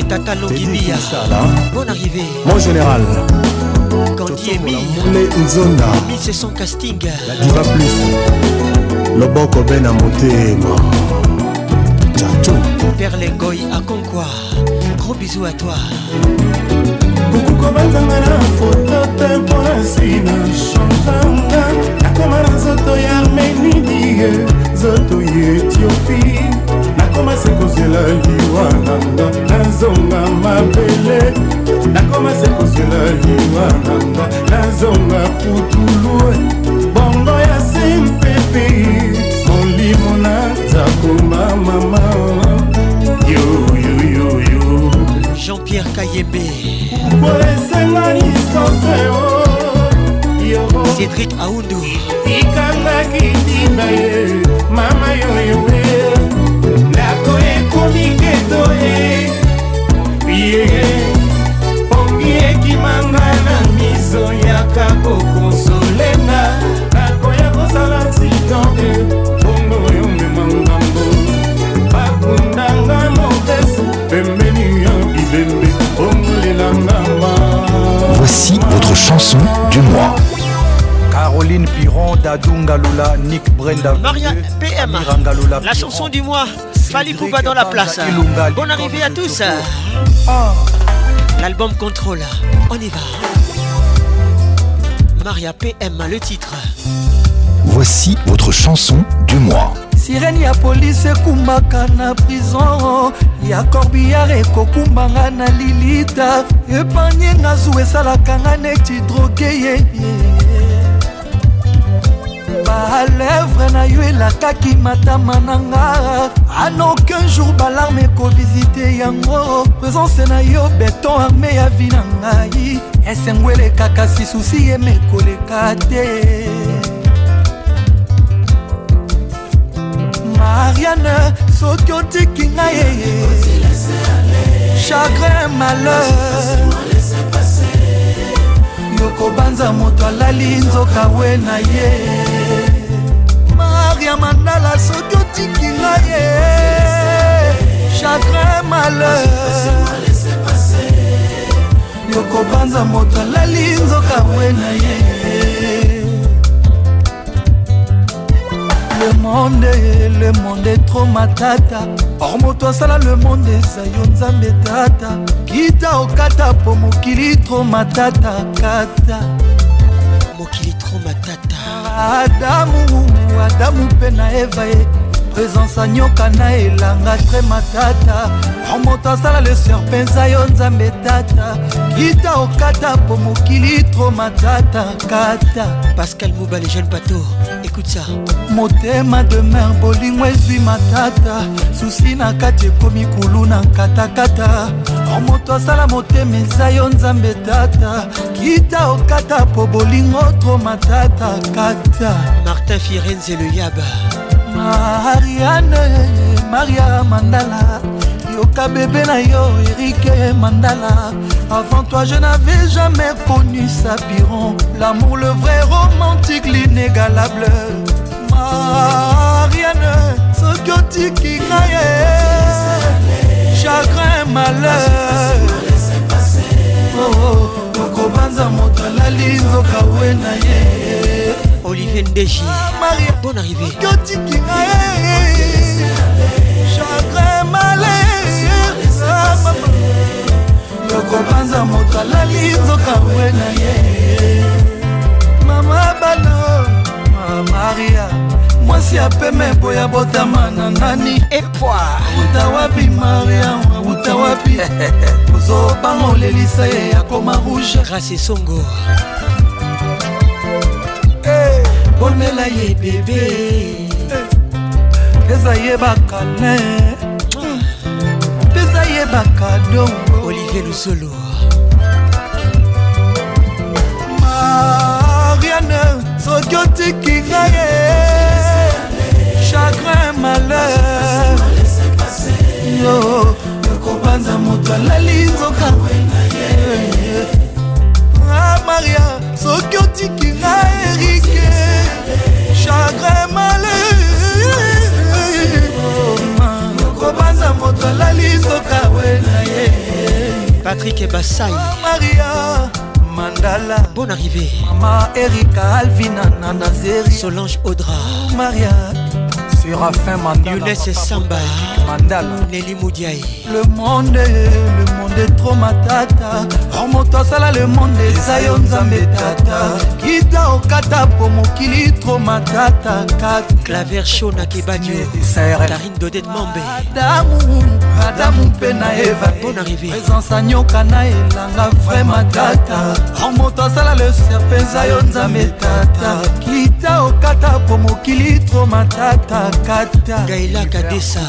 arrivé Tata Longibia Bon arrivé Mon général Candy Emi Nzonda c'est son casting La diva plus Loboko Ben Amotema Tchatou Père Lengoy à Conqua Gros bisous à toi kobatanga na foto te mpo na nsina changanga nakoma na nzoto ya armenidie nzoto ya etiopie nakomasi kozela liwa nanga nazonga mabele nakomasi kozela liwa nanga nazonga putulu bongo ya simpepi molimo nazakoma mama yoyoyoyo jean-pierre kayebe po esenga distanceo cédrik aundu tikangaki ntina ye mama yoyoe ye pongi ekimanga na miso yaka kokonsolenga nakoya kosala titonde bongo yomema ngambo bakundanga mopesu pembeni ya bibembe bongolelanga ma voici votre chanson du mois Caroline Piron, Dadou Ngaloula, Nick Brenda, Maria PM, Mirangaloula, la chanson du mois. Fali Kouba dans la place. Bonne arrivée à tous. Oh. L'album Contrôle. On y va. Maria PM, a le titre. Voici votre chanson du mois. Sirenia police polise ekumbaka na prison ya corbillare ekokumbanga na lilita epanyenga zu esalaka nga neti droge lèvre na yo elakaki matama na nga anaucun jour balarme ekovisite yango présence na yo beton arme ya vi na ngai esengo elekaka si susi yeme koleka te mariane soki otiki ngai eye chagrin malheur yokobanza moto alali nzoka we na ye mare ya mandala soki otiki nga ye eh, chagrin eh, malheur yokobanza moto alali nzoka mwe na ye eh, le monde le monde tro matata or moto asala le monde eza yo nzambe tata kita okata po mokili tro matata kata mokili tro matata adamu adamu mpe na eva ye présence anyoka na elanga tre matata mpo moto asala leser mpenza yo nzambe tata kita okata mpo mokili tro matata kata pascal moba le jeune bateau écoute ça motema de mer bolingo ezwi matata susi na kati ekomi kulu na katakata moto asala motema eza yo nzambe tata kita okata po bolingo tro matata kata martin firenze le yaba mariane maria mandala yoka bebe na yo erike mandala avant toi je n'avais jamais connu sapiron l'amour le vrai romantique l'inégalable mariane soki otiki na ye chagrin malheur kokobanza moto alali nzoka we na ye olivier ndeji bon arrivé otikinga ye chagrin malheur yokobanza moto alali nzoka we na ye mama balo mamaria mwasi apeme boya botama na nani euta wapi mariama uta wapi ozobangolelisa ye yakoma rouge grace songo bonela ye bebe eza ye bakalin peza ye bakado olivier lusolo mariane soki otiki ngaye malheur yo yokobanza moto alali nzoka a maria soki otiki nga erike chagrin malheur yokobanza moto alali nzoka wena ye patrik basai oh, maria mandala bon arrivé mama erika alvina nanazeri solange audra oh, maria Séraphin Mandala Younes Samba Mandala Nelly Moudiaï Le monde, le monde petro matata romoto asala le monde eza yo nzambe tata kita okata po mokili tro matata claver show na kebanio karine dodet mombe adamu mpe na eva présence anyoka na elanga vrai matata romoto asala le serpe eza yo nzambe tata kita okata po mokili tro matata kata gaila kadesa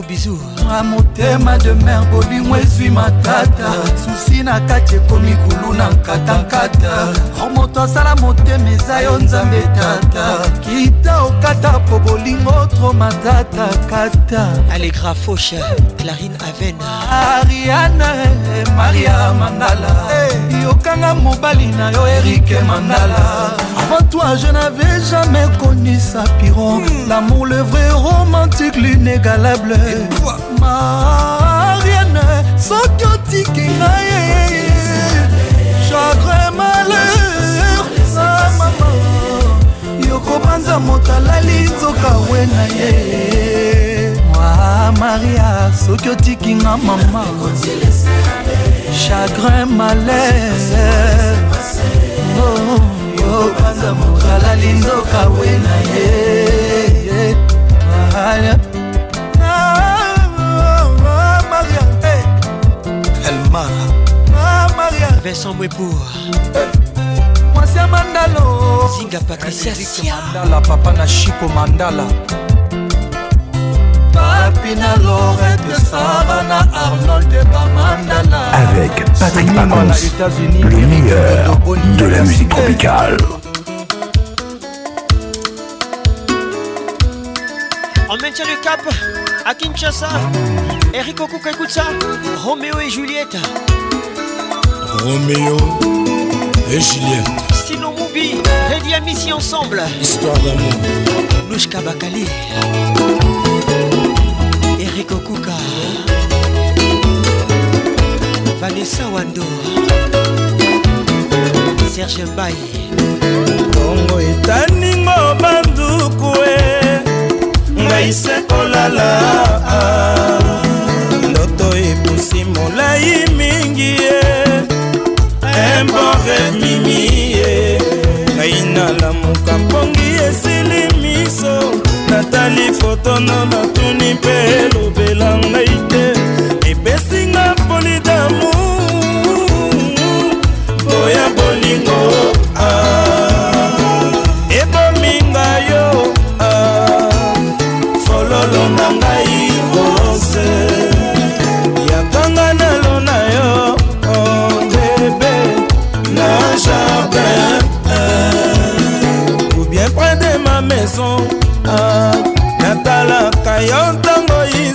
gros bisou na motema de mer bolingo ezwi matata susi na kati ekomi kulu na nkatankata oh, moto asala motema eza yo nzambe tata kita okata po bolingo tro matata kata alegrafoshe larine aven ariane maria mandala hey. Eh. yokanga mobali na yo erike mandala avant toi je n'avais jamais connu sa piron mm. l'amour le vrai romantique l'inégalable mariane soki otiki na ye chagrin malheur na mama yokobanza moto alali nzoka we na ye ah maria soki otiki nga mama chagrin malere oh, yokaza mokalali nzoka we na ye ah, ah, ah, elmar vincent mwebour mwasi ya mandalo zinga patricia mandala papa na shiko mandala Avec Patrick Pacons, le meilleur de la musique tropicale On maintient le cap à Kinshasa Eric Okuka écoute ça Roméo et Juliette Roméo et Juliette Sinon Moubi, Rédi Amici ensemble Histoire d'amour Louche Bakali. Patrick Okuka Vanessa Wando Serge Mbaye Kongo etaningo banduku e ngai se kolala ah. ndoto epusi molai mingi e embo reve mimi e ngai nalamuka mpongi esili miso natali fotono batuni mpe elobela ngai te epesinga foli damu boya bolingo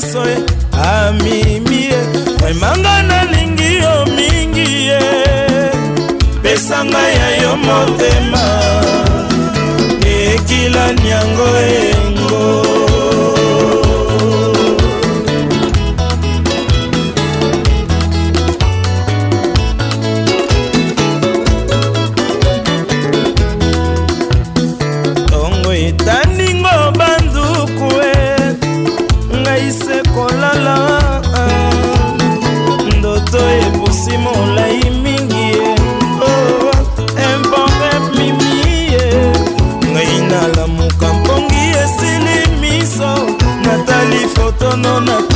miso ye amimi ye emanga nalingi yo mingi ye pesa ngai ya yo motema ekilani yango engo me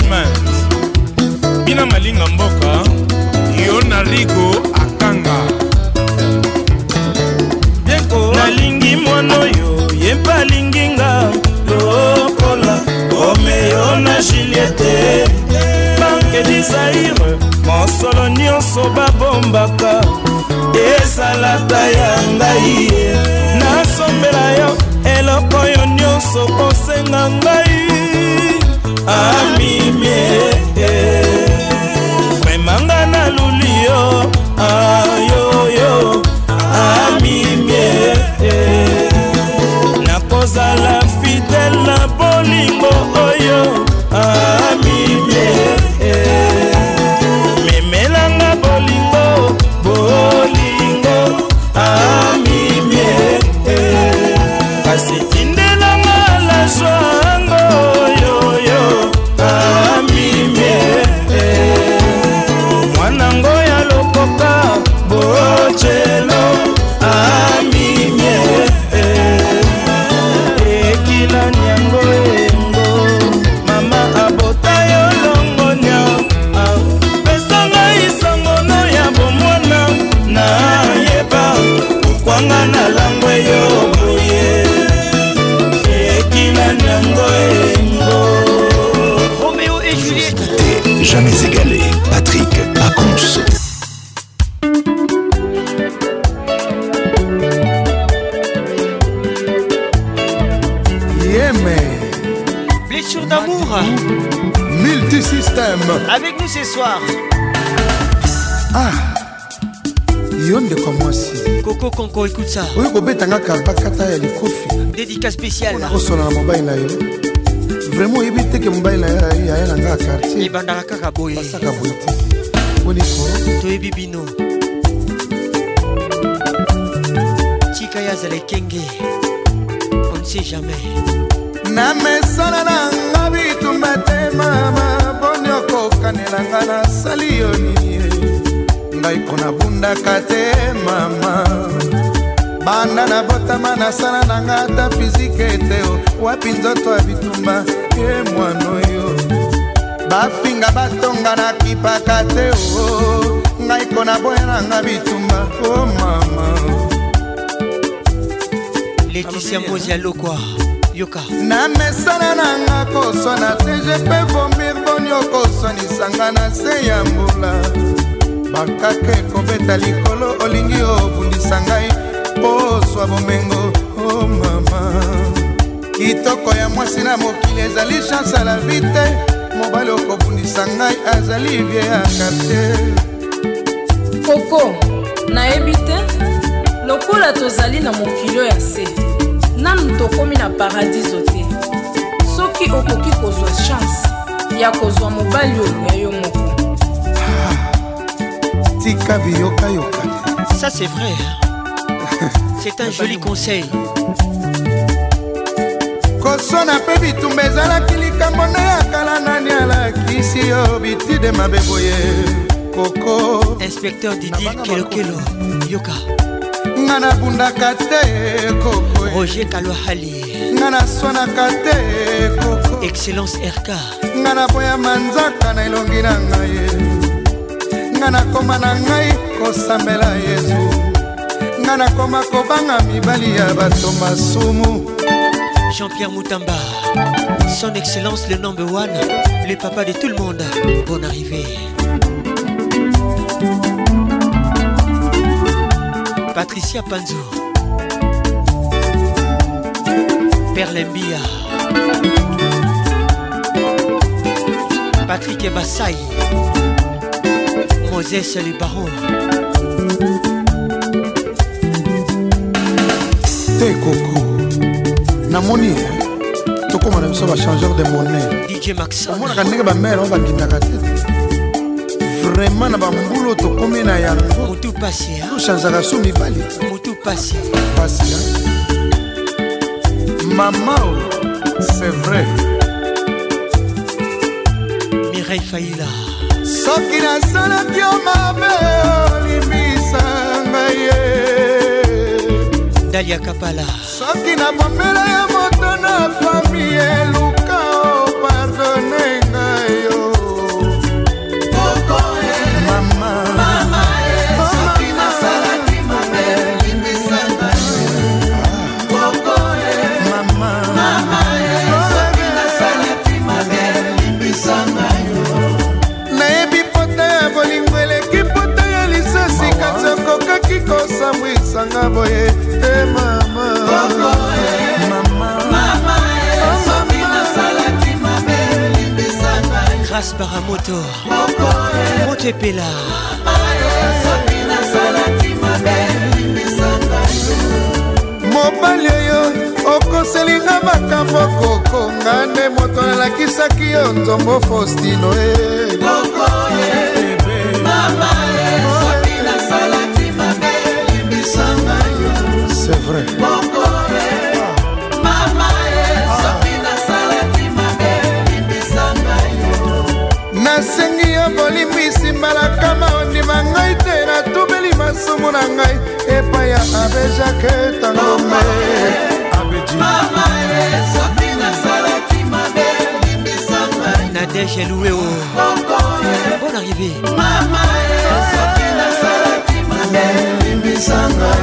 management bina malinga mboka yo na rigo akanga bieko nalingi mwana oyo yempe alingi nga lokola romeo na juliete banke disaire mosolo nyonso babombaka ezalaka ya ngai nasombela yo eloko oyo nyonso kosenga ngai ozala fidele na bolingo moko écoute ça oyo kobetanga kalba kata ya likofi dédica spécial nakosona na mobali na ye vraiment oyebi teke mobali na yaya na nga ya quartier ebandaka kaka boyebasaka boye te boniko toyebi bino tika ye azala ekenge on ne sait jamais na mesala na nga bitumba te mama poni okokanelanga nasali yo nini ngai mpo nabundaka te mama banda nabotama nasala na nga ata fizike ete o wapi nzoto ya bitumba ye mwana oyo bafinga batonga na kipaka te o ngai ko naboyelanga bitumba o mama leticia mbozi ya lokwa yoka na mesana na nga koswana te jepe vomir boni okoswanisanga na se ya mbula bakaka ekobeta likolo olingi obundisa ngai boswa bomengo o oh mama kitoko ya mwasi na mokili ezali chanse ala vi te mobali okobundisa ngai azali vie ya kartier koko nayebi te lokola tozali na mokilo ya se nanu tokomi na paradiso te soki okoki kozwa chance ya kozwa mobali oyo ya yo moko ah, tika biyokayoka ça c'est vrai c'est un joli conseil kosona mpe bitumba ezalaki likambo nde ya kala nani alakisi yo bitide mabe boye koko inspecteur didil kelokelo yoka nga nabundaka te koko roger kalohali nga naswanaka te koko excellence rk nga naboyama nzaka na elongi na ngai nga nakoma na ngai kosambela yesu nga nakoma kobanga mibali ya bato masumu jean-pierre moutamba son excellence le number one le papa de tout le monde bonne arrivée patricia panzo perlembia patrick ebasai moses le baron te koko namoni tokóma na biso bachangeur de moneomonaka ndenge bamere oyo bakitaka te vraimen na bambulu tokómi na yango tochanzaka so mibali pasia mama c'est vrai mireille faila soki nasalaki yo mabe olimbisa ngai ye dalia kapala soki na popela ya moto na fami elu baramoto moto epela mobali oyo okoselinga makambo kokonga nde moto alakisaki yo nzombo faustino e c'est vrai yo bolimwisi malaka maondima ngai te natubeli masumu na ngai epai ya abe jake tangome e, nadege loueo bon e. arrivé Mama, eh, olimbisa ngai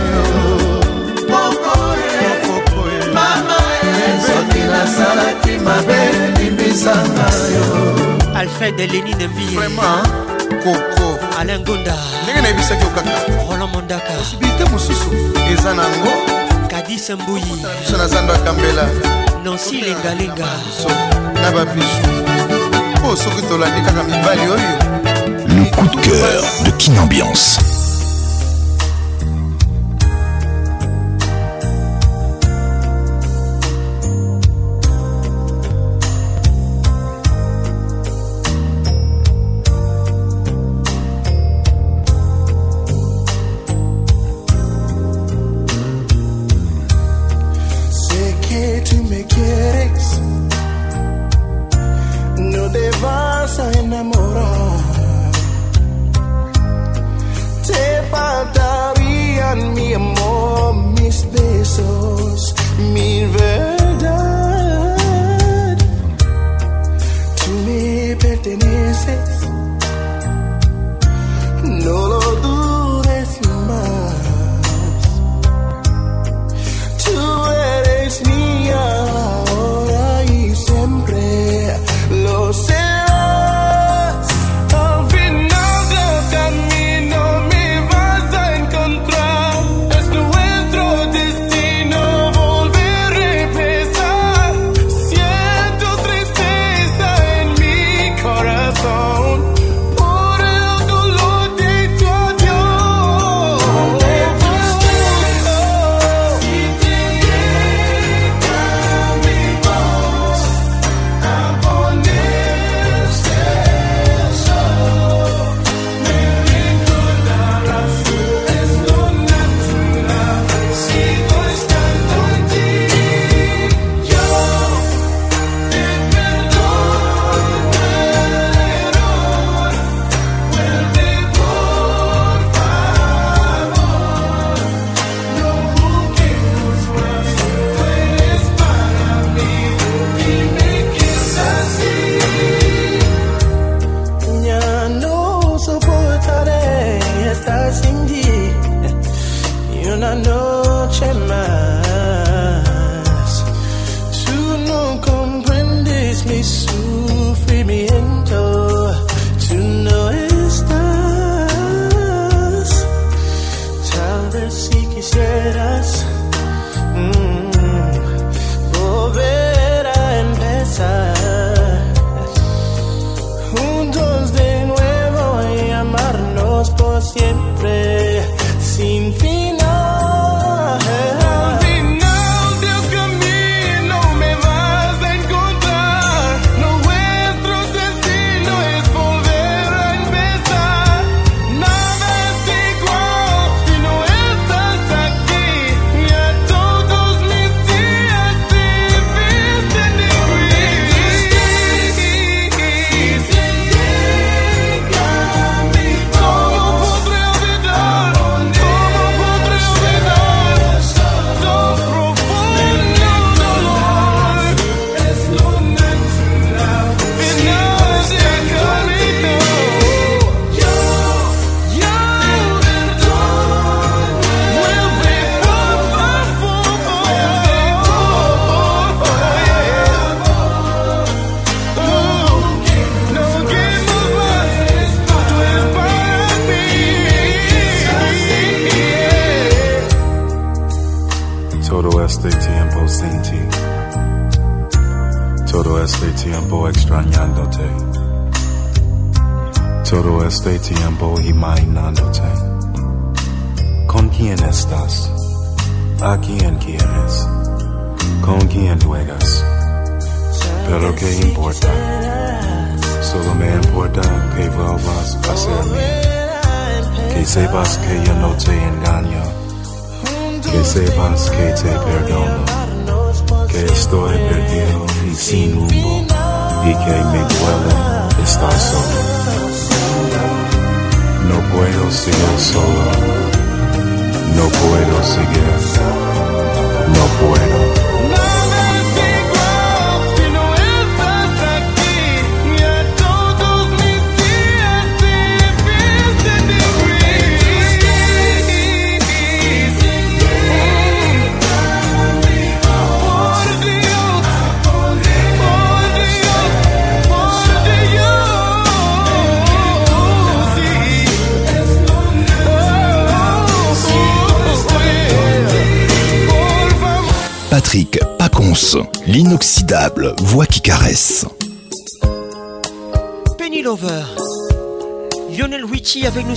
soki nasalaki mabe limbisa e. ngai alfred lenine mbirima koko alain gonda ndenge nayebisaki yo kaka roland mondaka posibilité mosusu eza na yango kadis mbuyi biso na zando akambela nansi lengalenga na babisu po oh, soki tolandi kaka mibali oyo le coup de cœur de kinambiance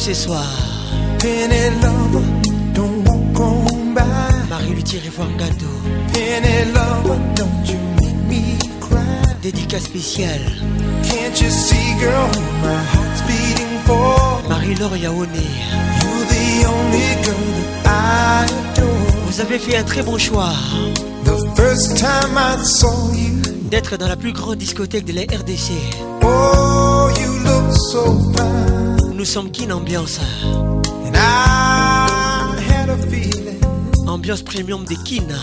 ce soir. Penelope, don't walk on by. Marie-Luthier et Wangado. Penelope, don't you make me cry. Dédicace spéciale. Can't you see, girl, my heart's beating for? Marie-Laure Yaone. You're the only girl that I adore. Vous avez fait un très bon choix. The first time I saw you. D'être dans la plus grande discothèque de la RDC. Oh, you look so fine. nous sommes ambiance And I had a feeling. Ambiance premium de Kina.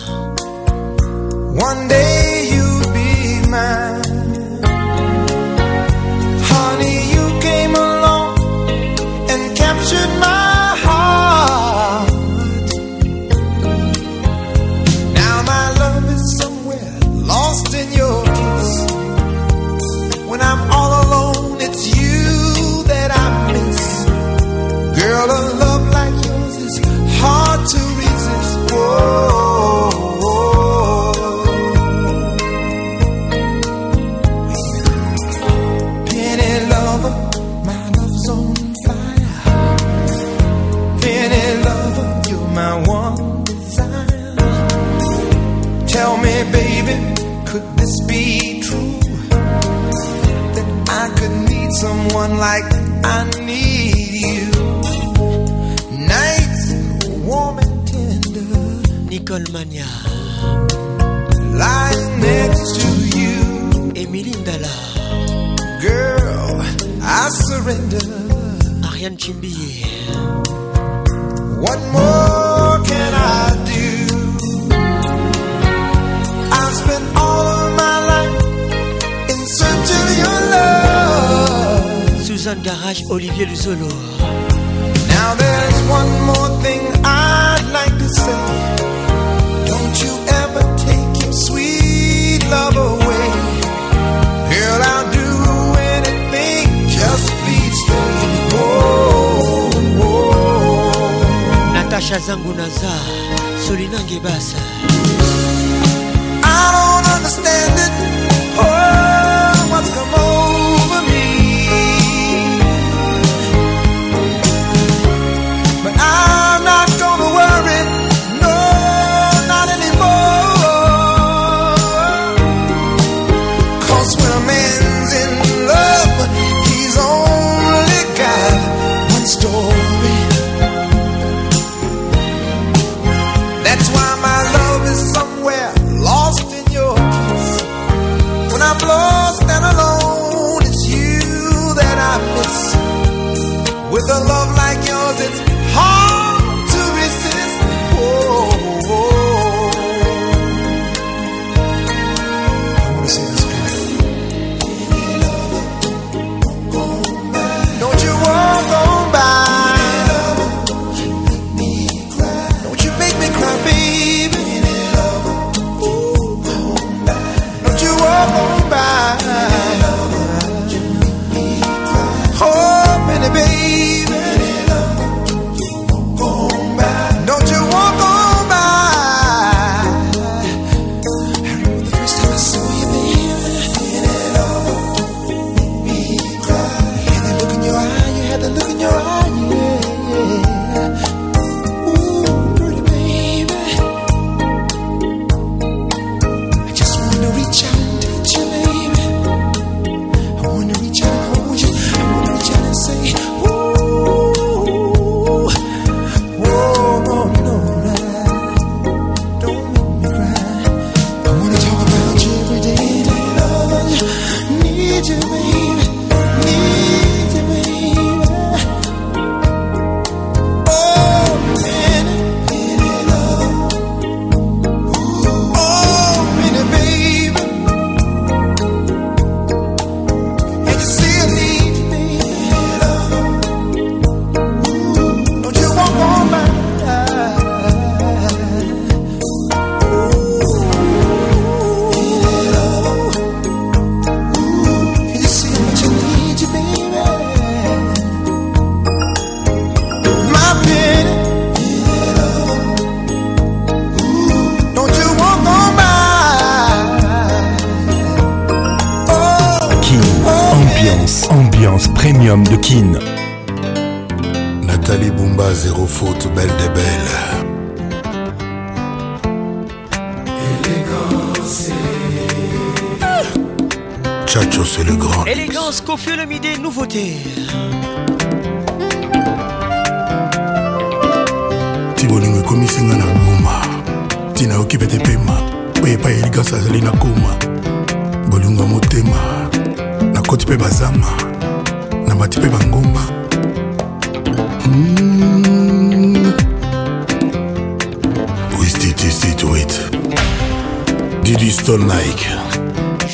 One day you'd be mine. Honey, you came girl alone. Olivier Luzolo. Now there's one more thing I'd like to say. Don't you ever take your sweet love away. Girl, I'll do anything, just please stay. Oh, oh, oh. Natasha Zangunaza, Solina Gebasa.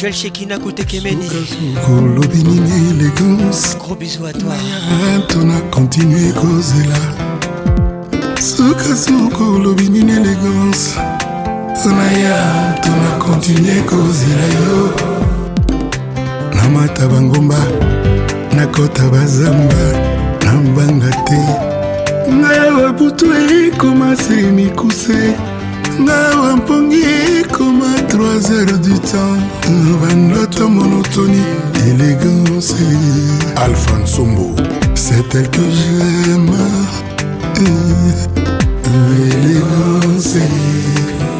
Joël Shekina côté Kemeni kolobi nini élégance gros bisou à toi tona continue kozela sukasuku olobi nini élégance tona ya tona continue kozela yo namata bangomba nakota bazamba nambanga te ngai awa butu ekoma se mikuse ngai awa mpongi trois heures du temps Nobandata monotonie Élégance Alphonse Sombo C'est elle que j'aime L'élégance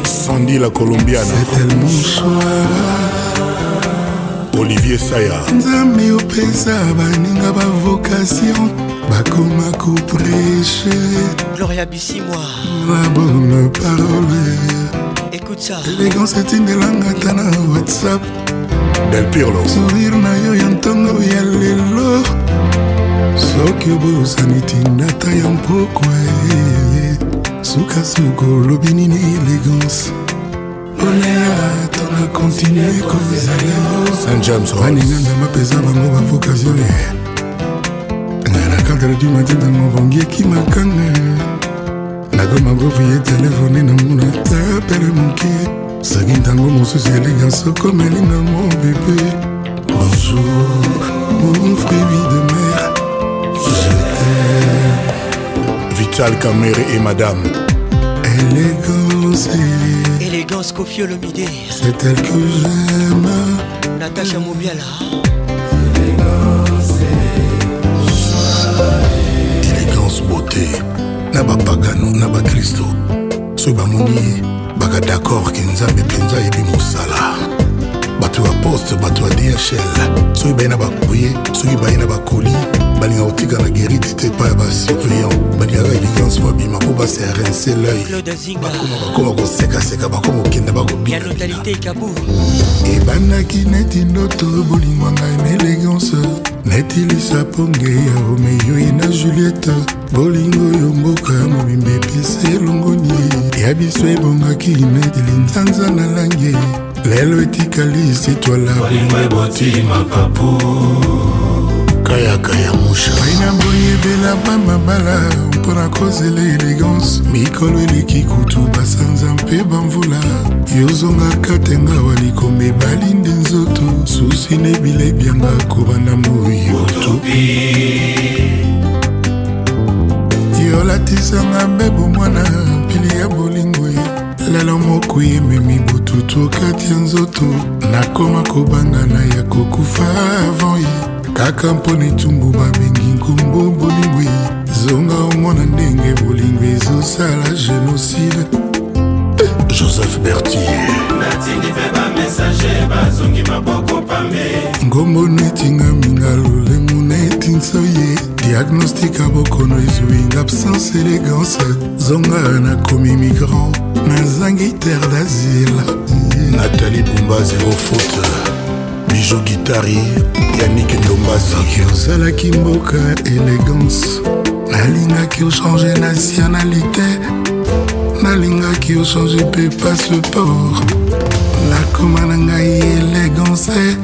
Sandy la Colombiana C'est elle mon choix Olivier Saya nzambe opesa baninga vocation, bakoma koprêche gloria bisimwa la bonne parole écoute ça élégance etindelanga ata na whatsapp delpirlo sourire na yo ya ntongo ya lelo soki obosani tindata ya mpokwa sukasuka olobi nini élégance olea tona kontinue kozalaninganga mapeza bango bavokasion na cadre du matin ntango vongieki makanga magofi ye telefone namona tapele moke saki ntango mosusu elinga sokomelinga mo bebe bonjour mon fruit de mer jete vital camere et madame élégance élégance kofio lomide c'est elle que j'aime natacha mobiala élégance beauté na bapagano na bakristo soki bamoni baka dakord ke nzambe mpenza ayebi mosala bato ya poste bato ya dhl soki baye na bakourye soki baye na bakoli balinga kotika na gerite te epai ya basurveillant balingaka elegance po abima mpo basi arense l'œil bakoma kosekaseka bakoma kokenda bakobinaebanaki neti ndoto bolingwa ngai na elegance natilisa ponge ya romeo na juliete bolingo yo mboka mobimba epesi elongoni ya biso ebongaki netili nzanza na langi lelo etikali sitwala bolingo eboti mapapu kayaka ya musha aina boyebela bamabala mpo na kozela elegance mikolo eleki kutu basanza mpe bamvula yozongaka tenga walikoma ebali nde nzoto susi na ebila ebyanga kobanda moyoto yolatisanga mbebo mwana mpili ya bolingo ye lelo moko yememi bututu kati ya nzoto nakoma kobangana ya kokufa avant ye kaka mpona etumbu babengi nkombo bolingo ye ezonga omona ndenge bolingo ezosala génocide joseph bertier ngombo netinga minga lolemo netinso ye diagnostik abokono ezwinga absence élégance zonga nakomi migrant nazangi terre d'asile nathalie bumba zero faute bijo gitari yanik ndombasi ozalaki mboka élégance qui a changé nationalité nalingaki ochange mpe passeport nakoma na ngai élégance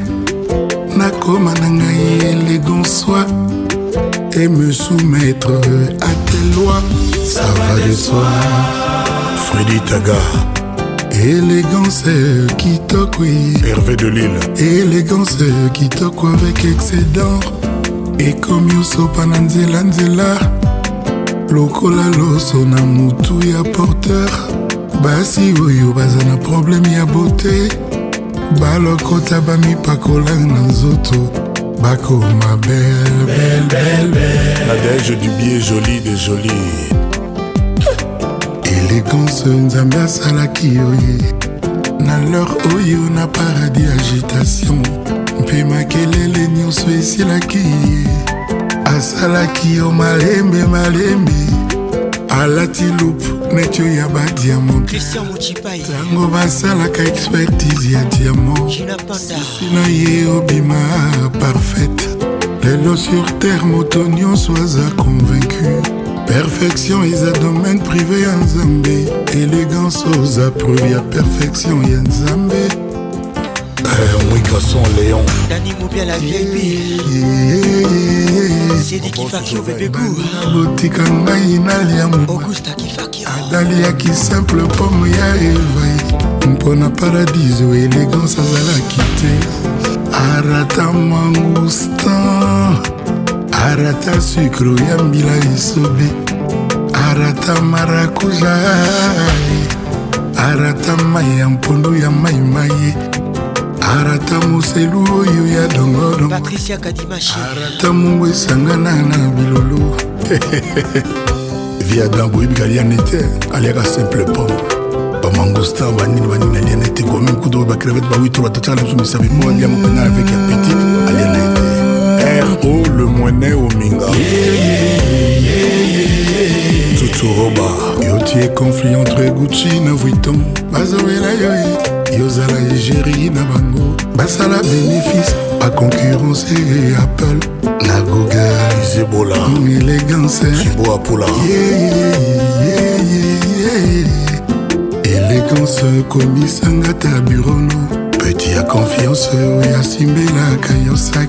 nakoma na ngai élégance. et me soumettre à tes lois ça va de soi Freddy Taga Élégance qui toque, Hervé de Lille. Élégance qui toque avec excédent. ekomi osopa na nzelanzela lokola loso na motu ya porteur basi oyo baza na probleme ya bote balokota bamipakola na nzoto bakoma belbelbelbelnadege du bie joli de joli elegance nzambe asalaki oye na lor oyo na paradis agitation mpe makelele nyonso esilaki ye asalaki yo malembe malembe alati lupe neti oyo ya badiamontango basalaka expertise ya diamontsina ye obima parfaite lelo sur terre moto nyonso aza convaincu perfection a domaine privé ya nzambe élégance oza preuve ya perfection ya nzambe Frère, oui, garçon, Léon. Dani bien la vieille C'est Kifaki, Obebegou. Botika ngai naliamu. Augusta Kifaki. Oh. qui simple pomme ya evai mpona paradiso elegance la quitter arata mangustan arata sucre ya mbila esobe arata maracuja arata mai ya mpondo ya maimai mai. arata moselu oyo ya dongodopatricia kadimashi arata mongo esangana na bilolo via blanc boyebika aliani te aliaka simple pomme bamangostin banini banini aliana ete komi kudo oyo bacrevete bawitro batatiaka na biso misapi mpo alia mopena avec apetit aliana ete ro le moine ominga tuturoba yo tie conflit entre gucci na vuitton bazowela yo yozala egérie na bango basala bénéfice baconcurrence apple na googleebola élégance ciboapola élégance komisanga ta burono petit ya confiance oyo asimbelaka yo sak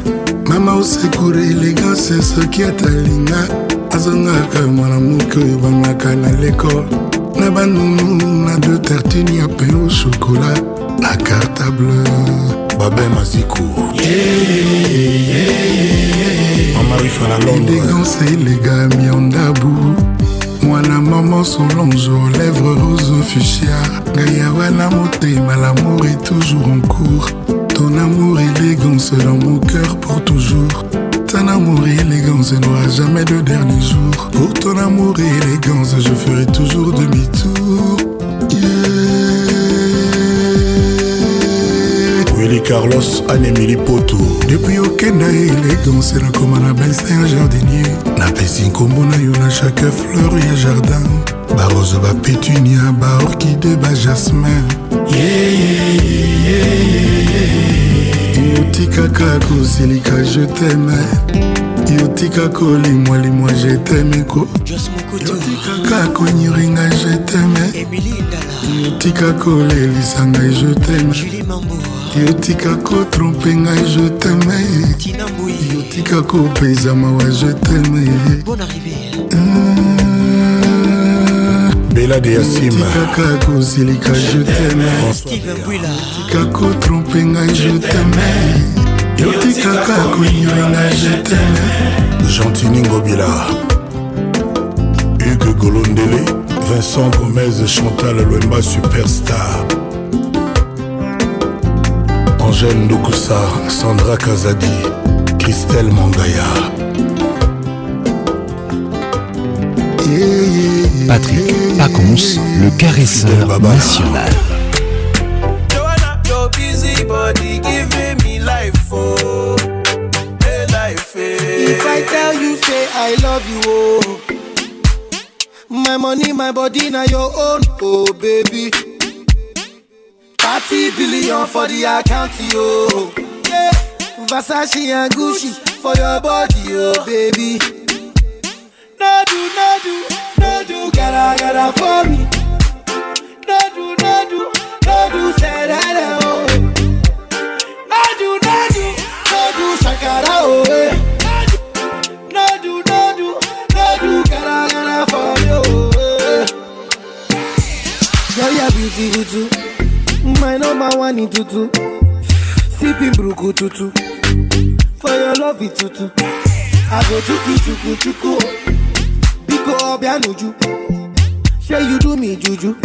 mama osekure élégance soki atalinga azongaka mwana moke oyo bangaka na lekole na banunu na de tartine ya pe o shokola na cartable babe maziku élégance éléga miandabu mwana mama solonge lèvre rose fuchia ngai ya wana motema lamour est toujours en cours ton amour élégance dans mon cœur pour toujours ton amour et élégance n'aura jamais de dernier jour. Pour ton amour et élégance, je ferai toujours demi-tour. Yeah. Willy Carlos, Anémilie Poto. Depuis okenda élégance, nakoma na bese ya jardinier. napesi nkombo na yo na chaque fleur ya jardin. barose bapétunia baorkide bajasmin yeah, yeah, yeah, yeah, yeah. yotikaka kosilika je teme yotika kolimwalimwa je temeko yotikaka konyiringa je teme yotika kolelisa ngai je teme yotika kotrompe ngai je teme yotika kopesa mawa je teme belade ya nsimatikaka kozilika jetmetika kotrompe ngai jeteme yotikaka koinyoi ngai jeteme gentiningo bila hugue golondele vincent gomez chantal lwemba superstar angèle ndokusa sandra kazadi christelle mangaya Patrick Pacons, le caresseur national. Oh. Eh. If I tell you say I love you, oh. My money, my body, now your own, oh baby. 30 billion for the account, yo. Yeah. Versace and Gucci for your body, oh baby. No do gara gara for me. No do, no do, no do say that oh. No do, no do, no do shakara oh. Eh. No do, no do, no do gara gara for me oh. Eh. Girl, you're beautiful too. My number one in tutu. Sipping bruku tutu. For your love, it tutu. I go tuku tuku tuku go Obianuju. Say you do me juju,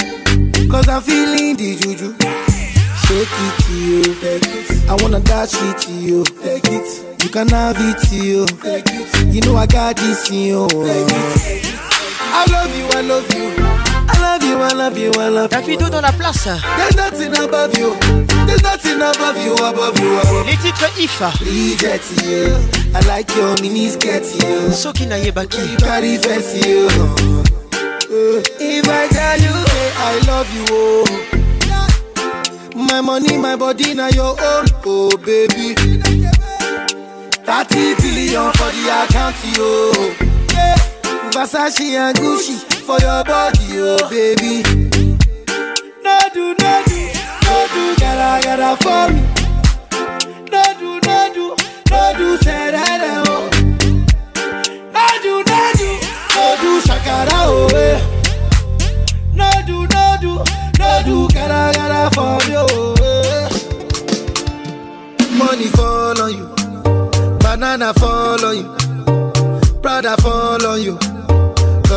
cause I'm feeling the juju. Shake it to you, I wanna dash it to you, take it. You can have it to you, take it. You know I got this in you. I love you, I love you. I love you, I love you, I love you. dans la place. There's nothing above you. There's nothing above you, above you. Above Les titres IFA. Get you. I like your minis, get you. Sokina Yebaki. Everybody vest you. Uh, if I tell you, hey, I love you, oh. My money, my body, now your own, oh baby. 30 billion for the account, yo. Yeah. Versace and Gucci for your body, oh baby. No do, no do, no do, gotta, gotta for me. No do, no do, no do, said I know. No do, no do, no do, shakara, oh eh. No do, no do, no do, gotta, gotta for me, oh eh. Money fall on you, banana fall on you, brother fall on you.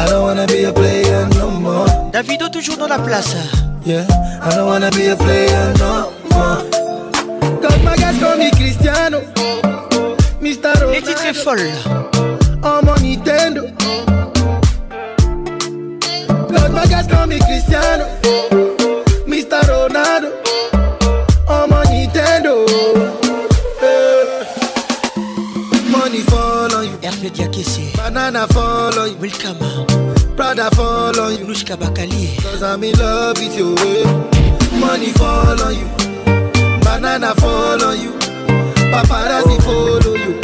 I don't wanna be a player no more. Davido toujours dans la place. Yeah, I don't wanna be a player no more. Comme ma gars comme Cristiano, Mr. Ronaldo. Les titres est folle. Oh mon Nintendo. Comme magas comme Cristiano, Mr. Ronaldo. Oh mon Nintendo. Eh, money follow on you. Hervé Banana follow Will you. Welcome. I fall on you. Lushka Bakali. Cause I'm in love with you. Money fall on you. Banana fall on you. Paparazzi follow you.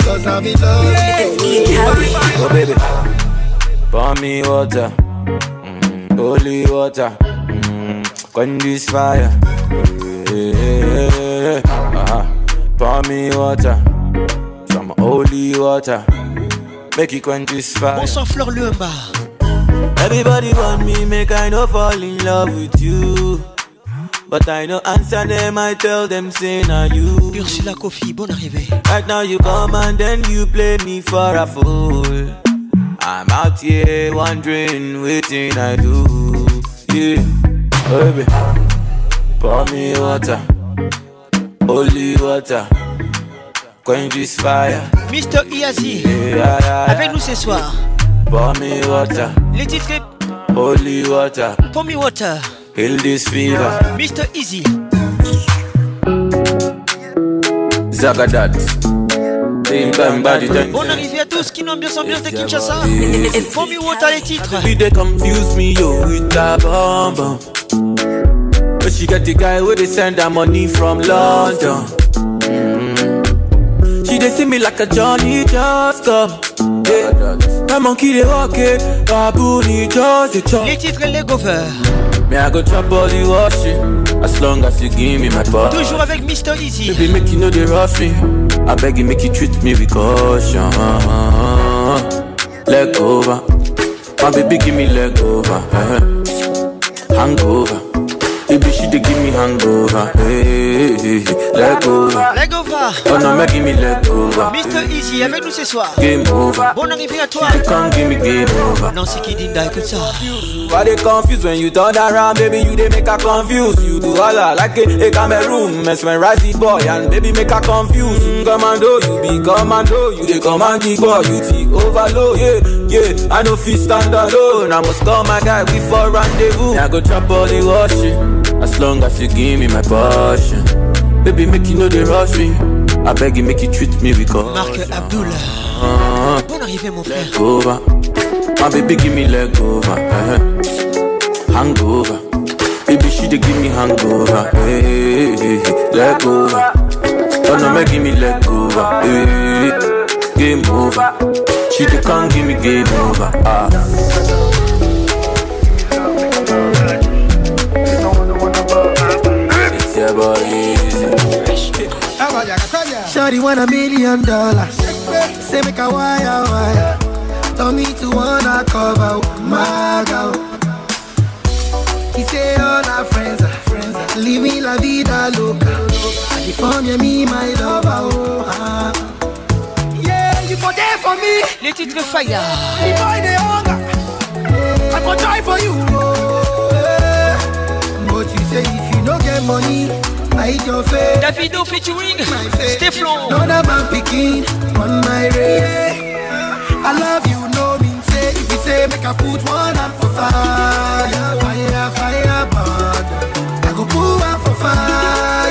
Cause I'm in love yes, with you. Oh, baby. Pour me water. Mm, holy water. Mm, Quench this fire. Yeah. Uh-huh. Pour me water. Some holy water make you quantify. Bonsoir Fleur Lumba. Everybody want me, make I no fall in love with you. But I no answer them, I tell them say na you. Ursula Kofi, bon arrivée. Right now you come and then you play me for a fool. I'm out here wondering waiting I do. Yeah, baby, pour me water, holy water. Coin du Spire. Mister Iazi. Avec nous ce soir. Pour me water. Les titres. Holy water. Pour me water. Heal this fever. Mr. Easy. Zagadat. Bonne arrivée à tous qui n'ambiance bien de Kinshasa. Pour me water les titres. You they confuse me yo with that bomb bomb. But she got the guy who they send her money from London. They see me like a Johnny just come. Les titres les Mais I go chop all wash as long as you give me my part. Toujours avec Mr. Easy. Baby make you know the me, I beg you make you treat me with caution. Leg over, my baby give me leg over, hangover. they give me hangover. Hey, eh, eh, hey, eh, let go. Let go. Oh non, make me let go. Mr. Easy avec nous ce soir. Game over. Bonne arrivée à toi. You can't give me game over. Non, c'est qui dit écoute ça. Why they confused when you turn around, baby? You they make a confuse. You do all that like a, a Cameroon. Mess when risey boy and baby make a confuse. Mm, commando, you be commando. You they command the boy, you take overload. Yeah, yeah. I know fi stand alone. I must call my guy, before rendezvous. I go chop all the worship. As long as you give me my passion Baby make you know they rush me I beg you make you treat me because Marc Abdullah uh-huh. Bon arrivé mon frère My baby give me leg over uh-huh. Hangover Baby she give me hangover hey, hey, over Oh no give me leg over Game over She dey give me game over ah. never easy. Shawty want a million dollars. Say make a wire wire. Tell me to wanna cover my girl. He say all our friends are friends. Living la vida loca. California me my lover. Oh, ah. Yeah, you for there for me. Les titres fire. The boy they hunger. I am for die for you. Oh. I no get money. I don't fail. Davido featuring Stefan. No that man picking on my race. I love you, no mean say. If you say make I put one hand for fire, fire, fire, but I go put one for fire.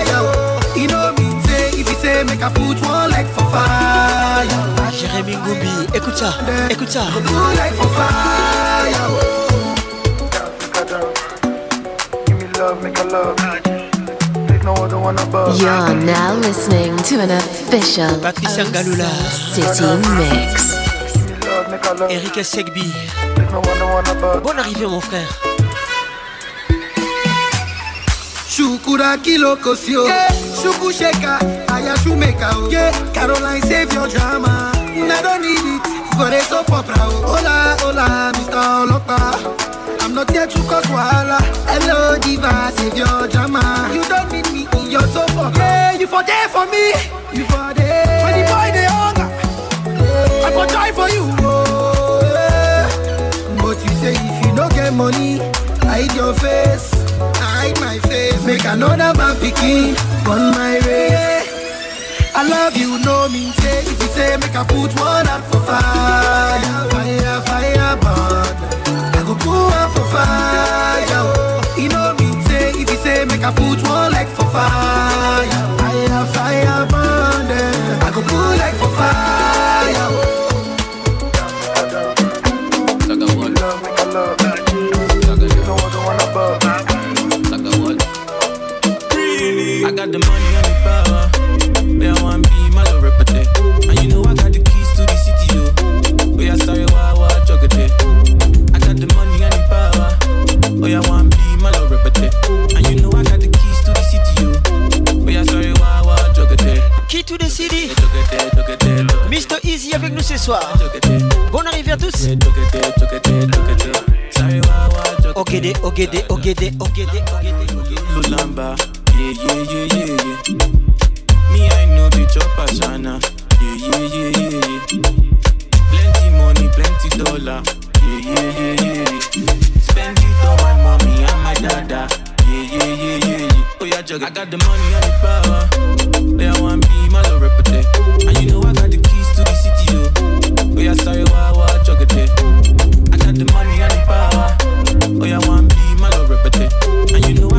You know mean say. If you say make I put one leg for fire. Jérémy Gobi, écoute ça, écoute ça. put leg for fire. now listening to an official Patricia Galula City Mix. Eric Segbi. Bonne arrivée mon frère. Shukura Kilokosio, Shukusheka, Ayashu mekao. Caroline, save your drama. I don't need it for a Hola, hola, Mr. Olopa. I'm not here to cause wahala. Hello, diva, save your drama. You don't need me in your sofa. Yeah, you for there for me. You for there. When the boy they hunger, yeah. I for joy for you. Oh, yeah. But you say if you don't get money, hide your face, hide my face. Make another man picking on my way. I love you, no mean say. If you say make I put one out for fire, fire, fire go put one for fire. You oh. know me say if you say make a put one leg for fire. Fire, fire, burning. I go put leg for fire. Oh. I got the money to the city. Mr. Easy avec nous ce soir. Bonne arrivée à tous. Ogede, ogede, ogede, ogede, ogede. Lulamba, yeah, yeah, yeah, yeah, yeah. Me, I know the chopper, Shana. Yeah, yeah, yeah, yeah, yeah. Plenty money, plenty dollar. Yeah, yeah, yeah, yeah. Spend it on my mommy and my dada. yeah, yeah, yeah, yeah, yeah. Oh yeah, jugger. I got the money and the power. Oh yeah, want be my little rapper there. And you know I got the keys to the city, yo. Oh yeah, sorry, why, why, jugger there. I got the money and the power. Oh yeah, I want be my little rapper there. And you know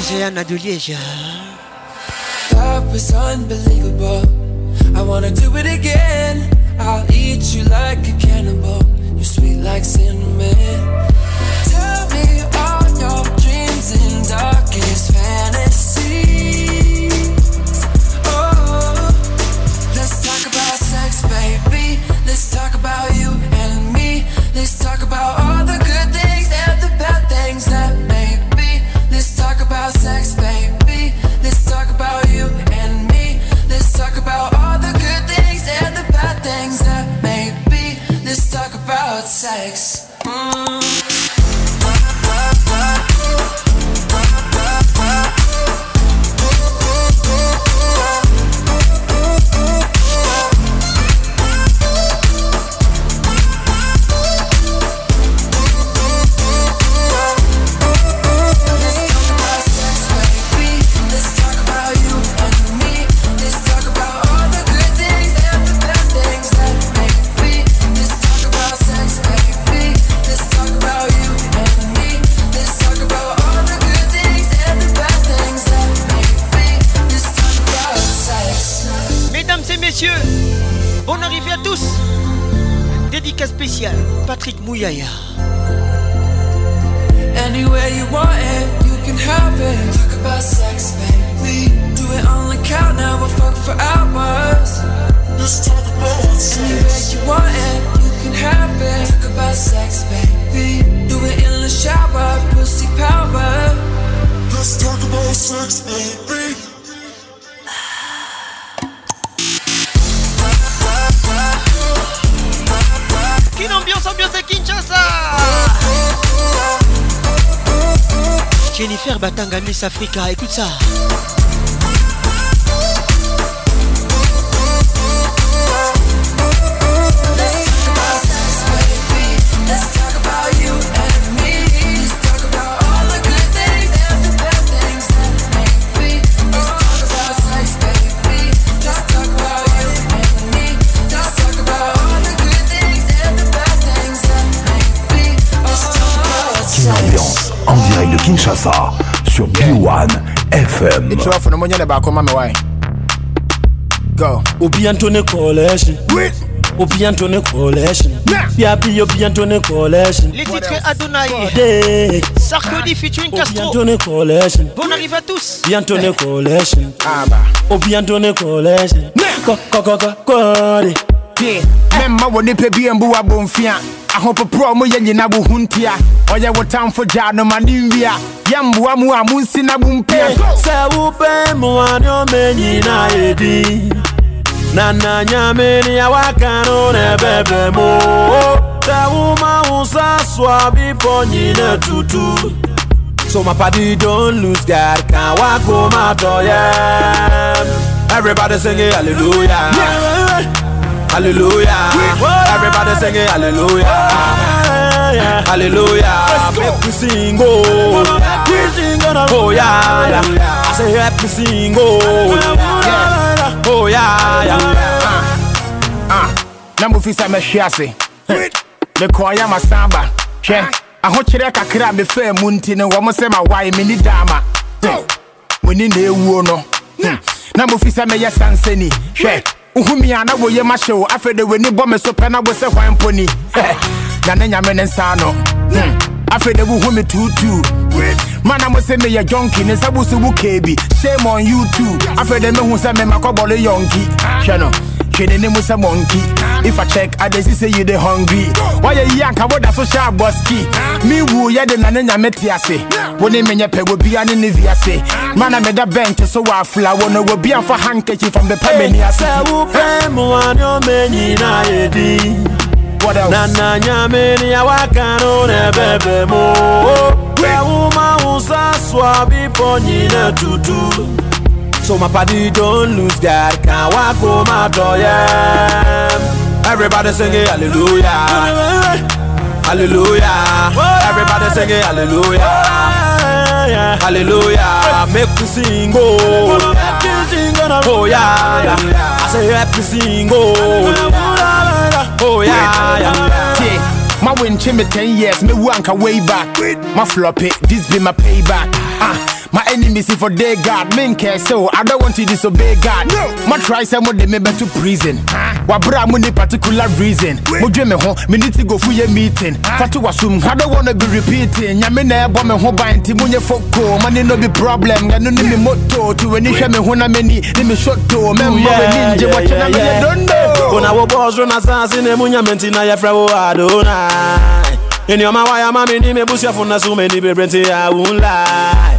Zéana é do Lieja. baako ma me wae go obi antone collection obi antone collection biabi obi antone collection les titres Adonai Sarkozy featuring Castro obi antone collection bon arrive à tous obi antone collection ah, obi antone collection koko koko kore tie mɛmma wo nipa bi mbu abɔmfia ahopoporɔ mu yɛ nyina bo ho ntia ɔyɛ wo tamfo gyaa no ma ne nwia yɛmboa mu a monsi na bo mpia sɛ wopɛ mmoa ne ɔma nyina ɛdi na na nyame ne awaka no ne ɛbɛbrɛ mo sɛ woma wo sa soa bepɔ nyina tutu So my party don't lose God, can't walk home at all, yeah Everybody sing it, hallelujah yeah. Hallelujah. Everybody singing hallelujah. Hallelujah. Make we sing oh. Make we oh, sing oh yeah. I say make we sing oh. Oh yeah. yeah. Uh, na mufisa mehwe ase. Me kwaya masamba. Hwe. Ahokyerɛ kakra me fɛ mu nti ne wɔm sɛ ma wae me ni daama. Mo ni na ewuo no. Hmm. Na mufisa Uhumi ana wo ye mashe wo afede we ni me so pena wo se hwan poni. Na na nyame ne nsa no. Hmm. Afede wo humi tutu. Mana mo se me ye jonki ne sabusu bu kebi. Shame on YouTube. too. Afede me hu se me makobole yonki. Hwe no. kid and was a monkey. If I check, I just say you the hungry. Why you yank about that social Busky? Me woo ya the nan and metiase. When they mean pay will be an inviase. Man, I made a bank to so I fly. One will be on for handkerchief from the Pamania. What else? Nana Yamini, I can't own a baby more. Where woman was a swabby pony to do. So my party don't lose God Can't walk my after yeah Everybody singing hallelujah Hallelujah Everybody singing hallelujah Hallelujah Make me sing oh Oh yeah, yeah. I say happy sing oh Oh yeah, yeah. My win me 10 years, me wank way back. My floppy, this be my payback. Ah. My enemies see for day God. Me care so I don't want to disobey God. No. My try some of them to prison. Huh? Wabra mo particular reason. Mo me ho, me need to go for your meeting. Huh? Fatu wasum, I don't wanna be repeating. Nyame na ebo me ho ban foko. Money no be problem. Ya me moto to when you hear me ho na me me shot to. Me mo we ninja what na me don't know. Ona wo boss run assassin e mo nyame ti na ya fra wo adonai. Eni ọma wa ya ma mi ni me busi afun na su me ni be brenti I won't lie.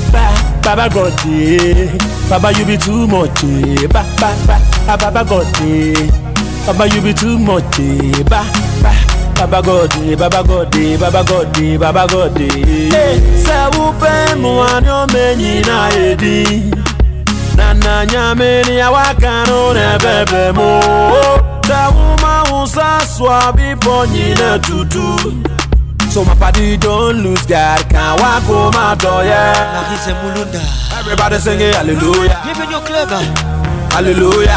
Baba, Baba God, eh. Baba you be too much, eh. Ba, ba, ba, Baba God, eh. Baba you be too much, eh. Ba, ba, Baba God, eh. Baba God, eh. Baba God, eh. Baba God, eh. Se upe muanyo menyi na edi. Nana nyameni awakano nebebe mo. Se uma usa swabi ponyine tutu. So my body don't lose God. Can't walk home my door, yeah. Everybody sing Everybody singing hallelujah. Even your club. Hallelujah.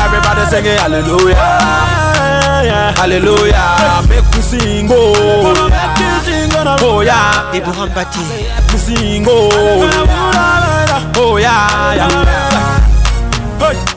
Everybody singing hallelujah. Hallelujah. Make me sing, oh. oh, oh make me sing, oh, yeah. Abraham Bati. Make me sing, oh. Oh, yeah. yeah. Hey.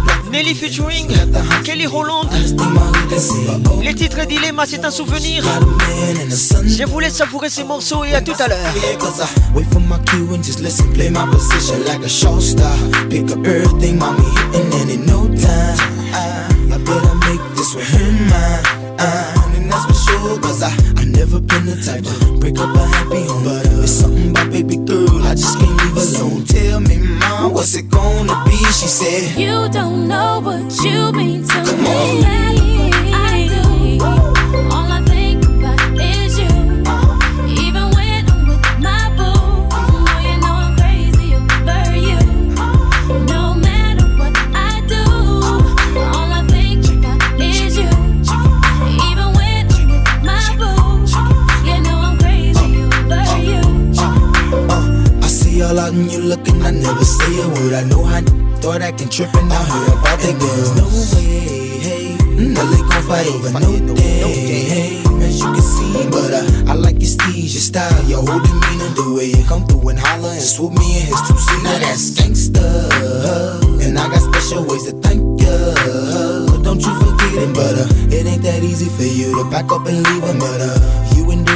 Nelly featuring Kelly Roland. Les titres Dilemma, c'est un souvenir. Je voulais savourer ces morceaux et à tout à l'heure. what's it gonna be? She said, You don't know what you mean to Come me. On. sudden you looking, I never say a word. I know I thought I can trip and I heard about that girl. There's no way, hey, mm-hmm. well, gon' fight over no day, hey. As you can see, mm. but uh, I like your steez, your style, your whole demeanor, the way you come through and holler and swoop me in his two seat. Now that's gangsta, uh, and I got special ways to thank ya. Don't you forget it, but uh, it ain't that easy for you to back up and leave him, but uh, you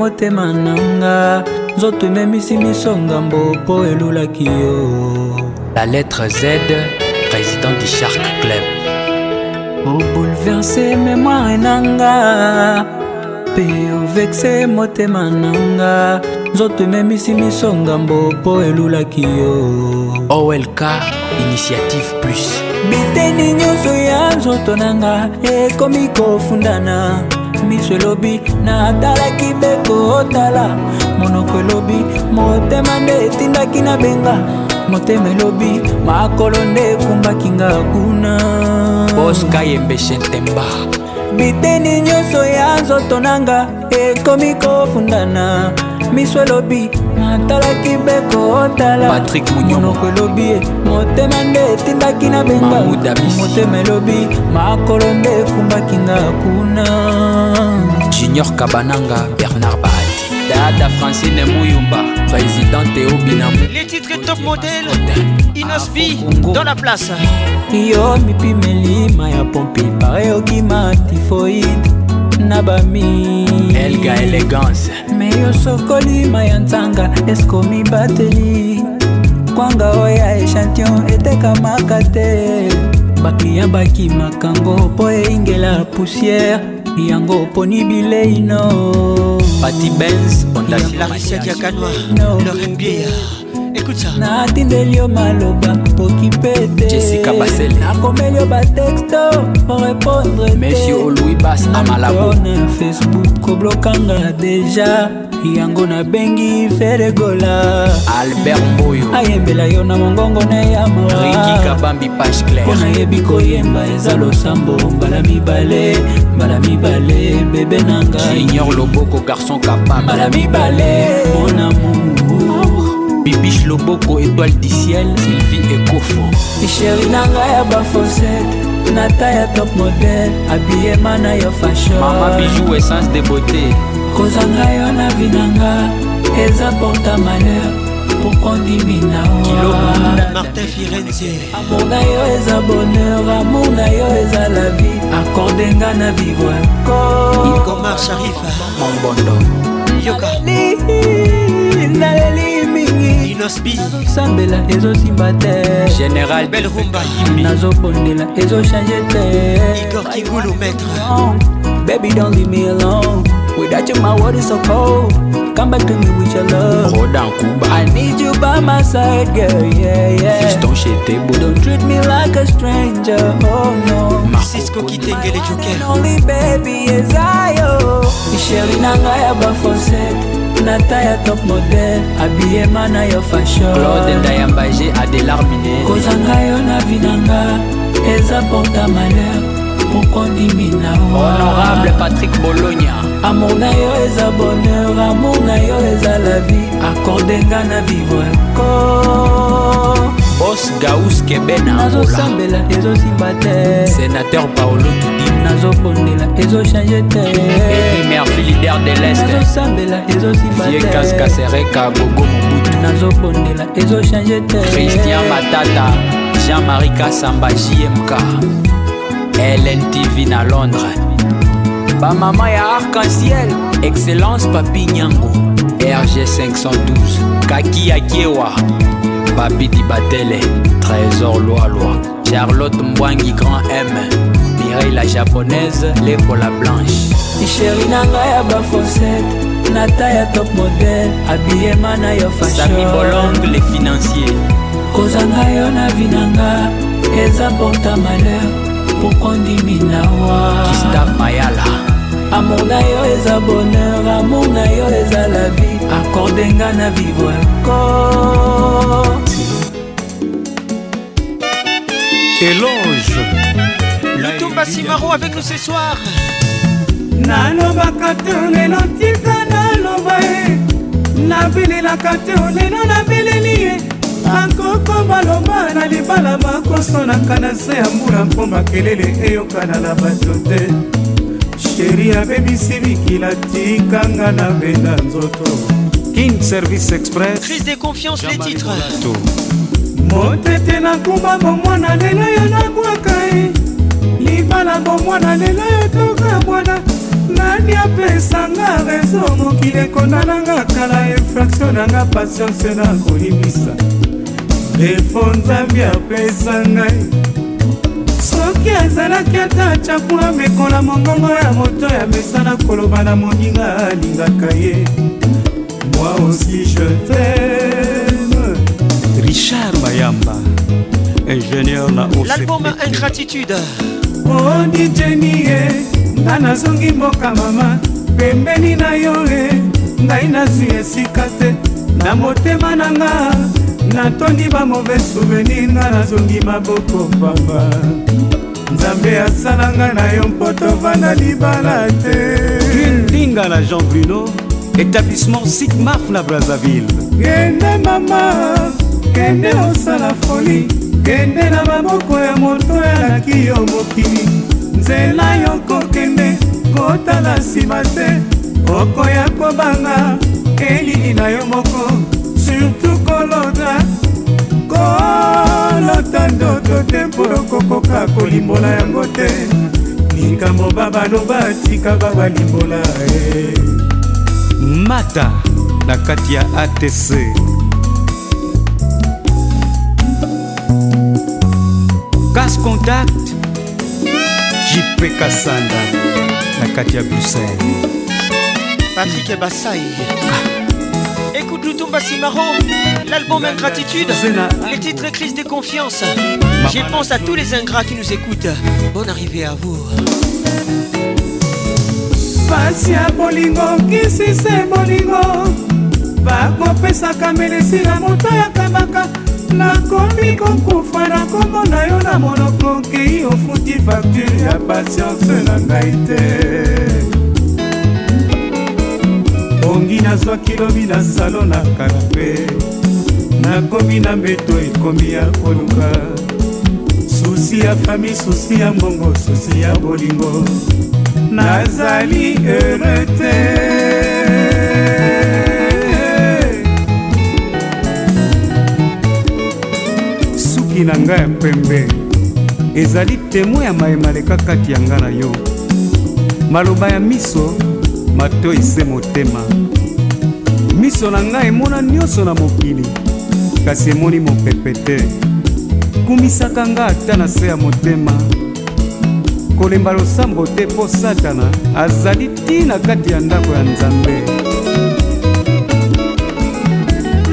motema nanga nzoto ememisi miso ngambo mpo elulaki yo la lettre z président du shark club obouleverse mémoire nanga mpe ovexe motema nanga nzoto ememisi miso ngambo mpo elulaki yo olk initiative plus biteni nyonso ya nzoto nanga ekomi kofundana miso elobi natalaki beko otala monoko elobi motema nde etindaki na benga motema elobi makolo nde ekumbaki nga kuna oska yembeshe ntemba biteni nyonso ya nzoto nanga ekomi kofundana miso elobi natalaki beko otalamonoko elobi motema nde etindaki na benga motema elobi makolo nde ekumbaki nga kuna junior kabananga bernard baati data francine muyumba présidente obinam les titres top modèle inosvi dans la place yo mipimelima ya pompi pare okima tifoide na bami elga elegance me yo sokolima ya nzanga eskomi bateli kwanga oya echantillon etekamaka te bakiya bakimaka ngo mpo eingela poussière yango oponi bileino pati bens natindeli yo maloba poki petenakomeli yo batexto porépondre teone facebook koblokanga deja yango nabengi feregola albert mboyo ayembela yo na mongongo na ya morakabambi page clair mpo nayebi koyemba eza losambo mbala mibale mbala mibale bebe na ngaijunior loboko garçon kapa mbala mibale mon amour bibiche loboko étoile du ciel sylvie ekofo isheri na ngai ya bafosete nata ya top model abiyema na yo fashonmama bijou essence de beauté kozanga yo na vinanga eza porta malheur pourquoi ndimi naoamour na yo eza bonheur amour na yo eza la vie akorde nga na vivre mombondo naleli mingi nazosambela ezosimba te général nazobondela ezochange te baby don't leave me alone without you my world is so cold Come back to me with your love. Rodan Cuba. I need you by my side, girl. Yeah, yeah. Fiston chez Tebo. Don't treat me like a stranger. Oh no. Marcisco Kitenge le Joker. Only baby is I. Oh. Chérie nanga ya ba foncette. nata ya top model abiyema na yo fashonlode ndayambage adelarmine kozanga yo na vinanga eza porta malheur moko ndimi na honorable patrik bologna amour na yo eza bonheur amour na yo eza la vie akorde nga na vivre ko bos gaus kebena nazosambela ezosimba te sénateur paolo kidi nazobondela ezochange te emer filider de lestnazosambela ezosimbakasereka gogo mobutu nazobondela ezochange te christian matata jean-marie kasamba jmk LNTV na Londres bamama ya arc-en-ciel excellence papi nyango rg 512 kaki ya kiewa babidi batele trésor loalwa charlotte mbwangi grand m mireille la japonaise lekola blanche isheri na ngai ya bafoncete nata ya top model abiyema na yo fasami bolong le financier kozanga yo na vi na nga eza porta malheur pourquoi ndimi nawa kistar mayala amour na yo eza bonheur amour na yo eza la vie akorde nga na vivre encore éloge lutumba simaro avec nous ce soir nalobaka te lelo tika naloba ye nabelelaka te lelo nabeleli ye akokomba lomba na libala makosonaka na se ya mbula mpo makelele eyokana na bato te sheri abebisi bikila tikanga na benda nzoto king service express crise de confiance les titres motete nakuba bomwana lelo yo nakwaka ye libala bomwana lelo yo toka bwana nani apesanga rezo mokili ekondananga kala infraction nanga patience nakolibisa defo nzambe apesa ngai soki azalaki ata cakua amekola mongongo ya moto ya mesana koloba na moninga alingaka ye moi aussi je t'aime richard mayamba ingénieur na l'album ingratitude odi oh, jeni ye nga nazongi mboka mama pembeni na yo e ngai nazwi esika te na motema na nga natondi bamove souvenir nga nazongi maboko pamba nzambe asala nga na yo mpo tovanda libala te linga na jean bruno établissement sigmaf na brazzaville kende mama kende osala foli kende na maboko ya moto elaki yo mokili nzela yo kokende kotala nsima te okoya kobanga elili na yo moko surtout kolona kolota ndoto te mpo okokoka kolimbola yango te likambo babano batika babalimbola e mata na kati ya atc gas contact jipe kasanda na kati ya bruxelles patrik basai ah. écoute Basimaro, l'album Ingratitude, les titres Crise des confiances. Je pense à tous les ingrats qui nous écoutent. Bonne arrivée à vous. pasi ya bolingo kisise bolingo bakopesaka melesi na moto yakabaka nakomi kokufa nakomona yo na monoko okei ofuti facture ya patience na ngai te elongi nazwaki lobi na salon na kape nakomi na mbeto ekomi ya koluka susi ya fami susi ya mbongo susi ya bolingo nazali heureux te suki na ngai ya pembe ezali temo ya mayemaleka kati ya ngai na yo maloba ya miso matoi se motema miso na ngai emona nyonso na mokili kasi emoni mopepe te kumisaka nga ata na se ya motema kolemba losambo te mpo satana azali tina kati ya ndako ya nzambe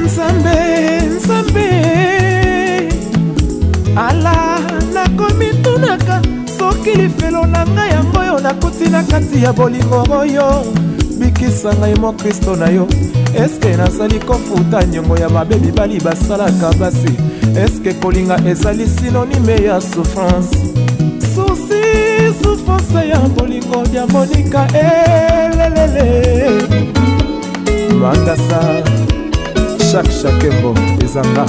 nzambe nzambe ala nakomi tunaka soki lifelo na ngai nakuti na kati ya bolingo oyo bikisa ngai mo kristo na yo eske nazali kofuta niongo ya mabe mibali basalaka basi eske kolinga ezali sinonime ya souffrance susi souffrance ya bolingo ya monika elelele eh, mandasa shak shakembo ezanga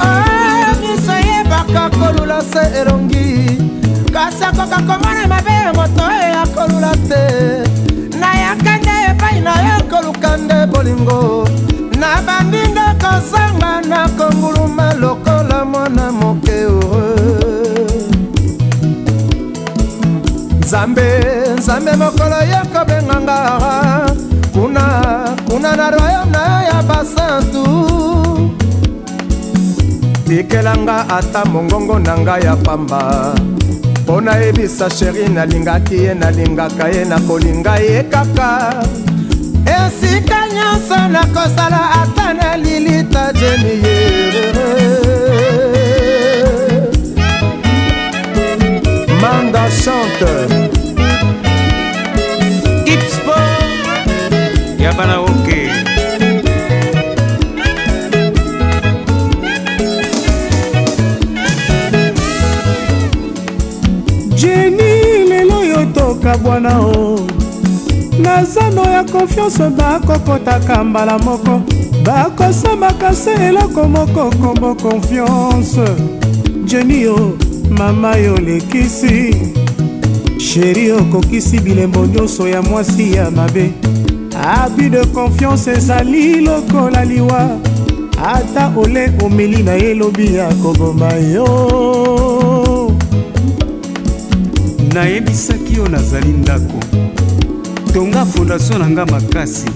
ah, miso yebaka kolula se elongi kasi akoka komona mabe ya moto oyo e akolula te nayaka nde epai na yo koluka nde bolingo nabandi nde kozanga na konguluma lokola mwana moke heureux nzambe nzambe mokolo yo kobenganga kuna kuna na royaume na yo ya basantu tikelanga ata mongongo na ngai ya pamba mpo nayebisa sheri nalingaki ye nalingaka ye nakolinga ye kaka esika nyonso nakosala ata nalili ta jeni ye manda chanteur na bwana o na zando ya konfiance bakokotaka mbala moko bakosambaka se eloko moko kombo konfiance jeni o mama yo lekisi sheri okokisi bilembo nyonso ya mwasi ya mabe abi de confiance ezali lokola liwa ata ole omeli na ye lobi ya koboma yo nayebisaki yo nazali ndako tonga fondation na ngai makasi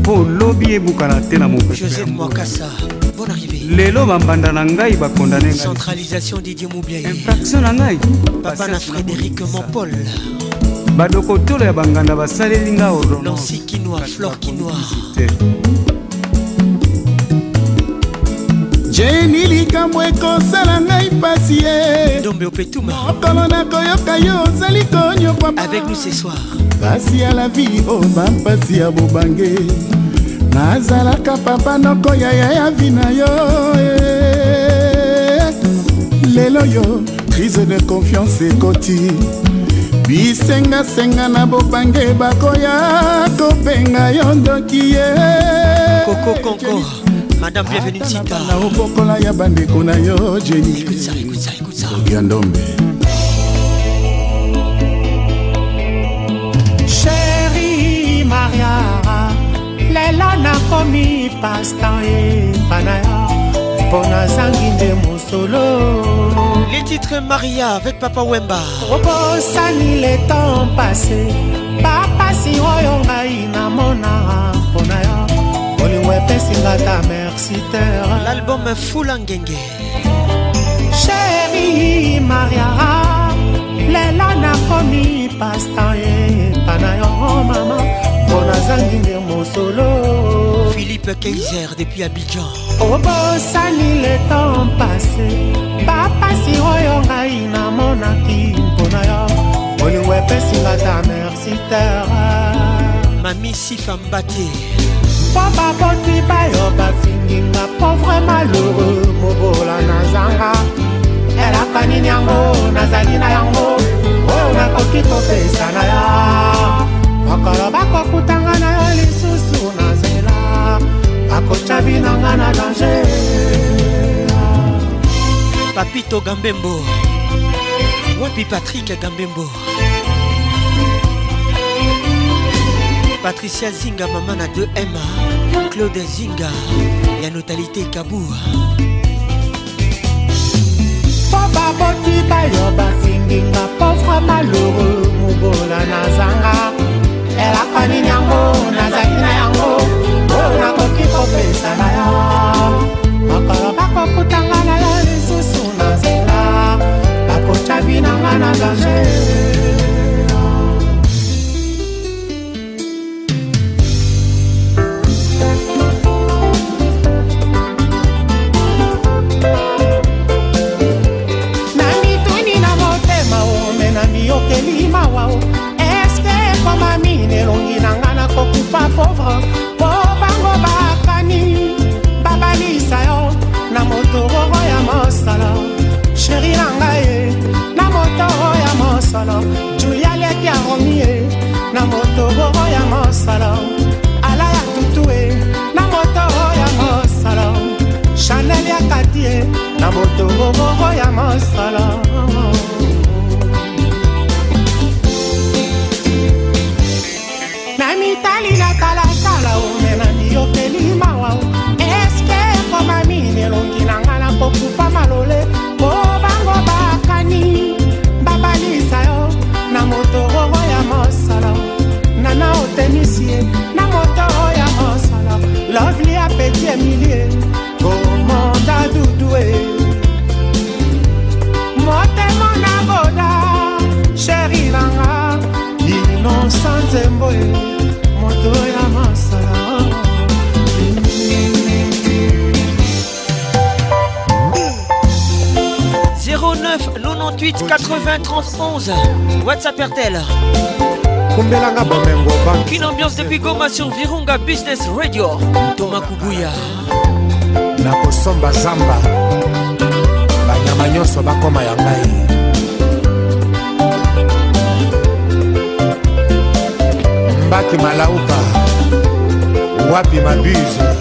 mpo lobi ebukana te na lelo bambanda na ngai bakondane infraction na ngai badokotolo ya banganda basaleli ngai ordonnance jeni likambo ekosala ngai pasi ye mokolo nakoyoka yo ozali konyokwa pasi ya la vi o oh, bampasi ya bobange nazalaka papa noko ya yayavi na yo eh. lelo yo crise de confiance ekoti bisengasenga na bobange bakoya kopenga yo ndoki ye madame bienvenue tita na obokola ya bandeko na yo jeniogia ndombe sheri maria lelo nakomi pasta epa na yo mpo nazangi nde mosolo Les titres Maria avec Papa Wemba. obosani le temps passé bapasi oyo ngai namona mpona yo olingo epesinga ta mer universitaire. L'album Foulangenge. Chérie Mariara, lela nakomi pasta epa na yo mama mpo nazangi nde mosolo. Philippe Kaiser depuis Abidjan. obosani le temps passé bapasi oyo ngai namonaki mpona yo molingo epesinga ta merci terre mami sifambate mpo baboti bayo bafi ninga pauvre malheureux mobola na zanga elaka nini yango nazali na yango oyo oh, nakoki kopesa na yo mokolo bakokutanga na yo lisusu na nzela bakotya binanga na danger papito gambembo wapi patrik gambembo patricia zinga mama na 2m claude zinga ya notalité kabour mpo baboti bayo basinginga pauvre malheureux mobola nazanga elaka nini yango nazali na yango oyo nakoki kopesa na yo makolo bakokutanga na yo lisusu na nzela bakotya binanga na danger moteli mawa o eske ekoma mini elongi na nga nakokufa pauvre mpo bango bakani babalisa yo na motororo oh, oh, ya mosolo sheri na ngai oh, na motoro ya mosolo julia leki aromi e na motororo ya mosolo ala ya tutu e na motoro ya mosolo chanel ya katie na motororo ya mosolo sufa malole po bango bakani babalisa yo na motororo ya mosala nana otenisie na motoro ya mosala lovli apeti emilie komanda dudue motemo na boda sheri nanga inosa nzembo e 18 80 31 WhatsApp RTL kombelanga bomengo bank une ambiance depuis Goma sur Virunga Business Radio Thomas Kubuya nakosomba zamba banyama nyonso bakoma ya ngai mbaki malauka wapi mabuse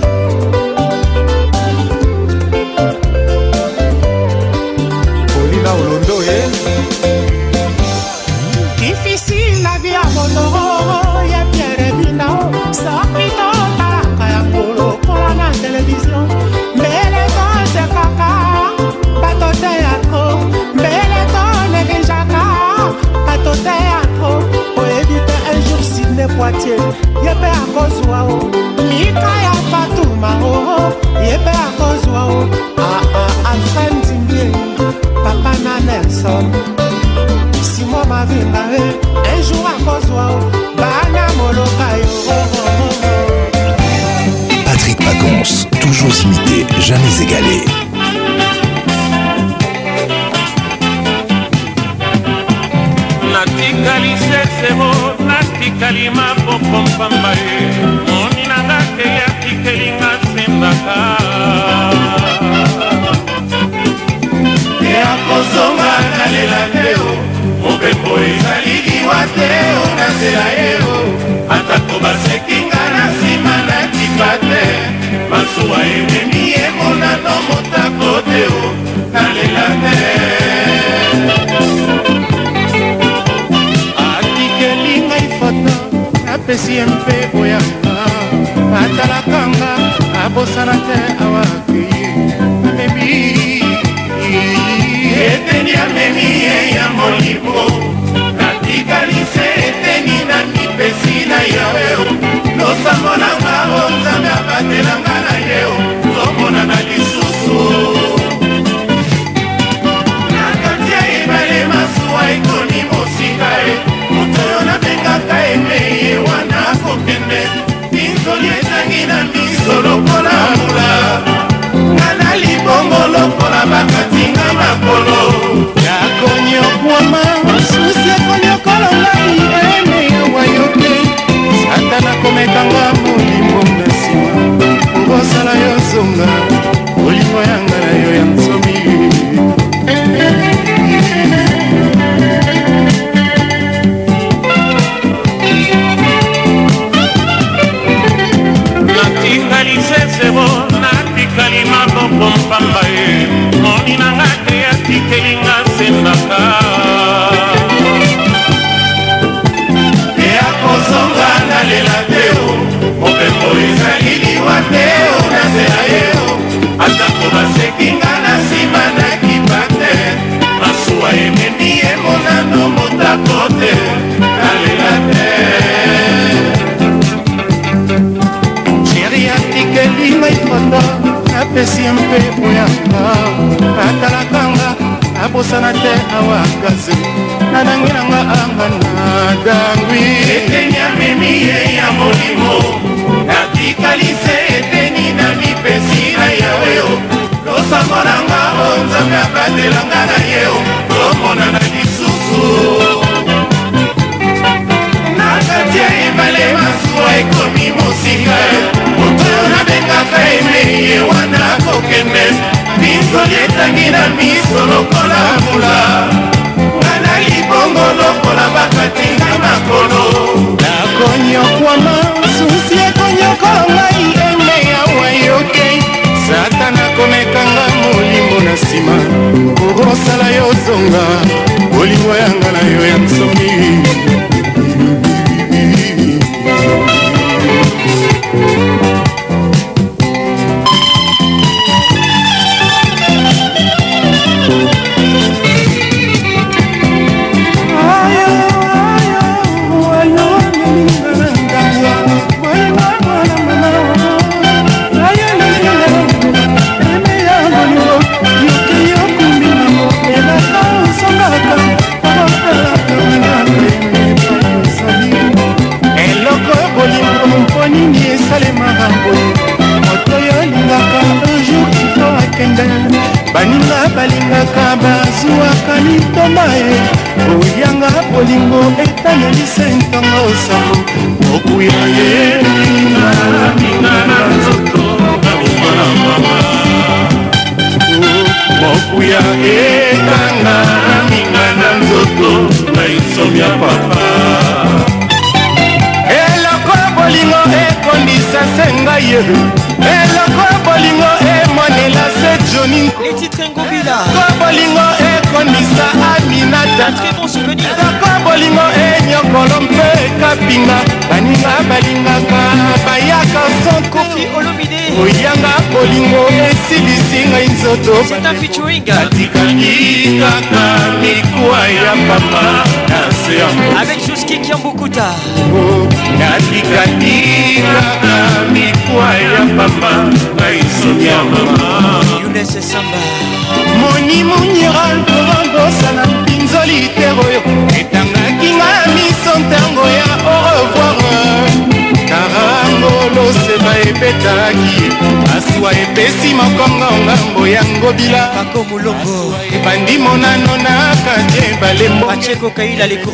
mokonga ongambo yango bilaebandi monano na kati ebalekolingo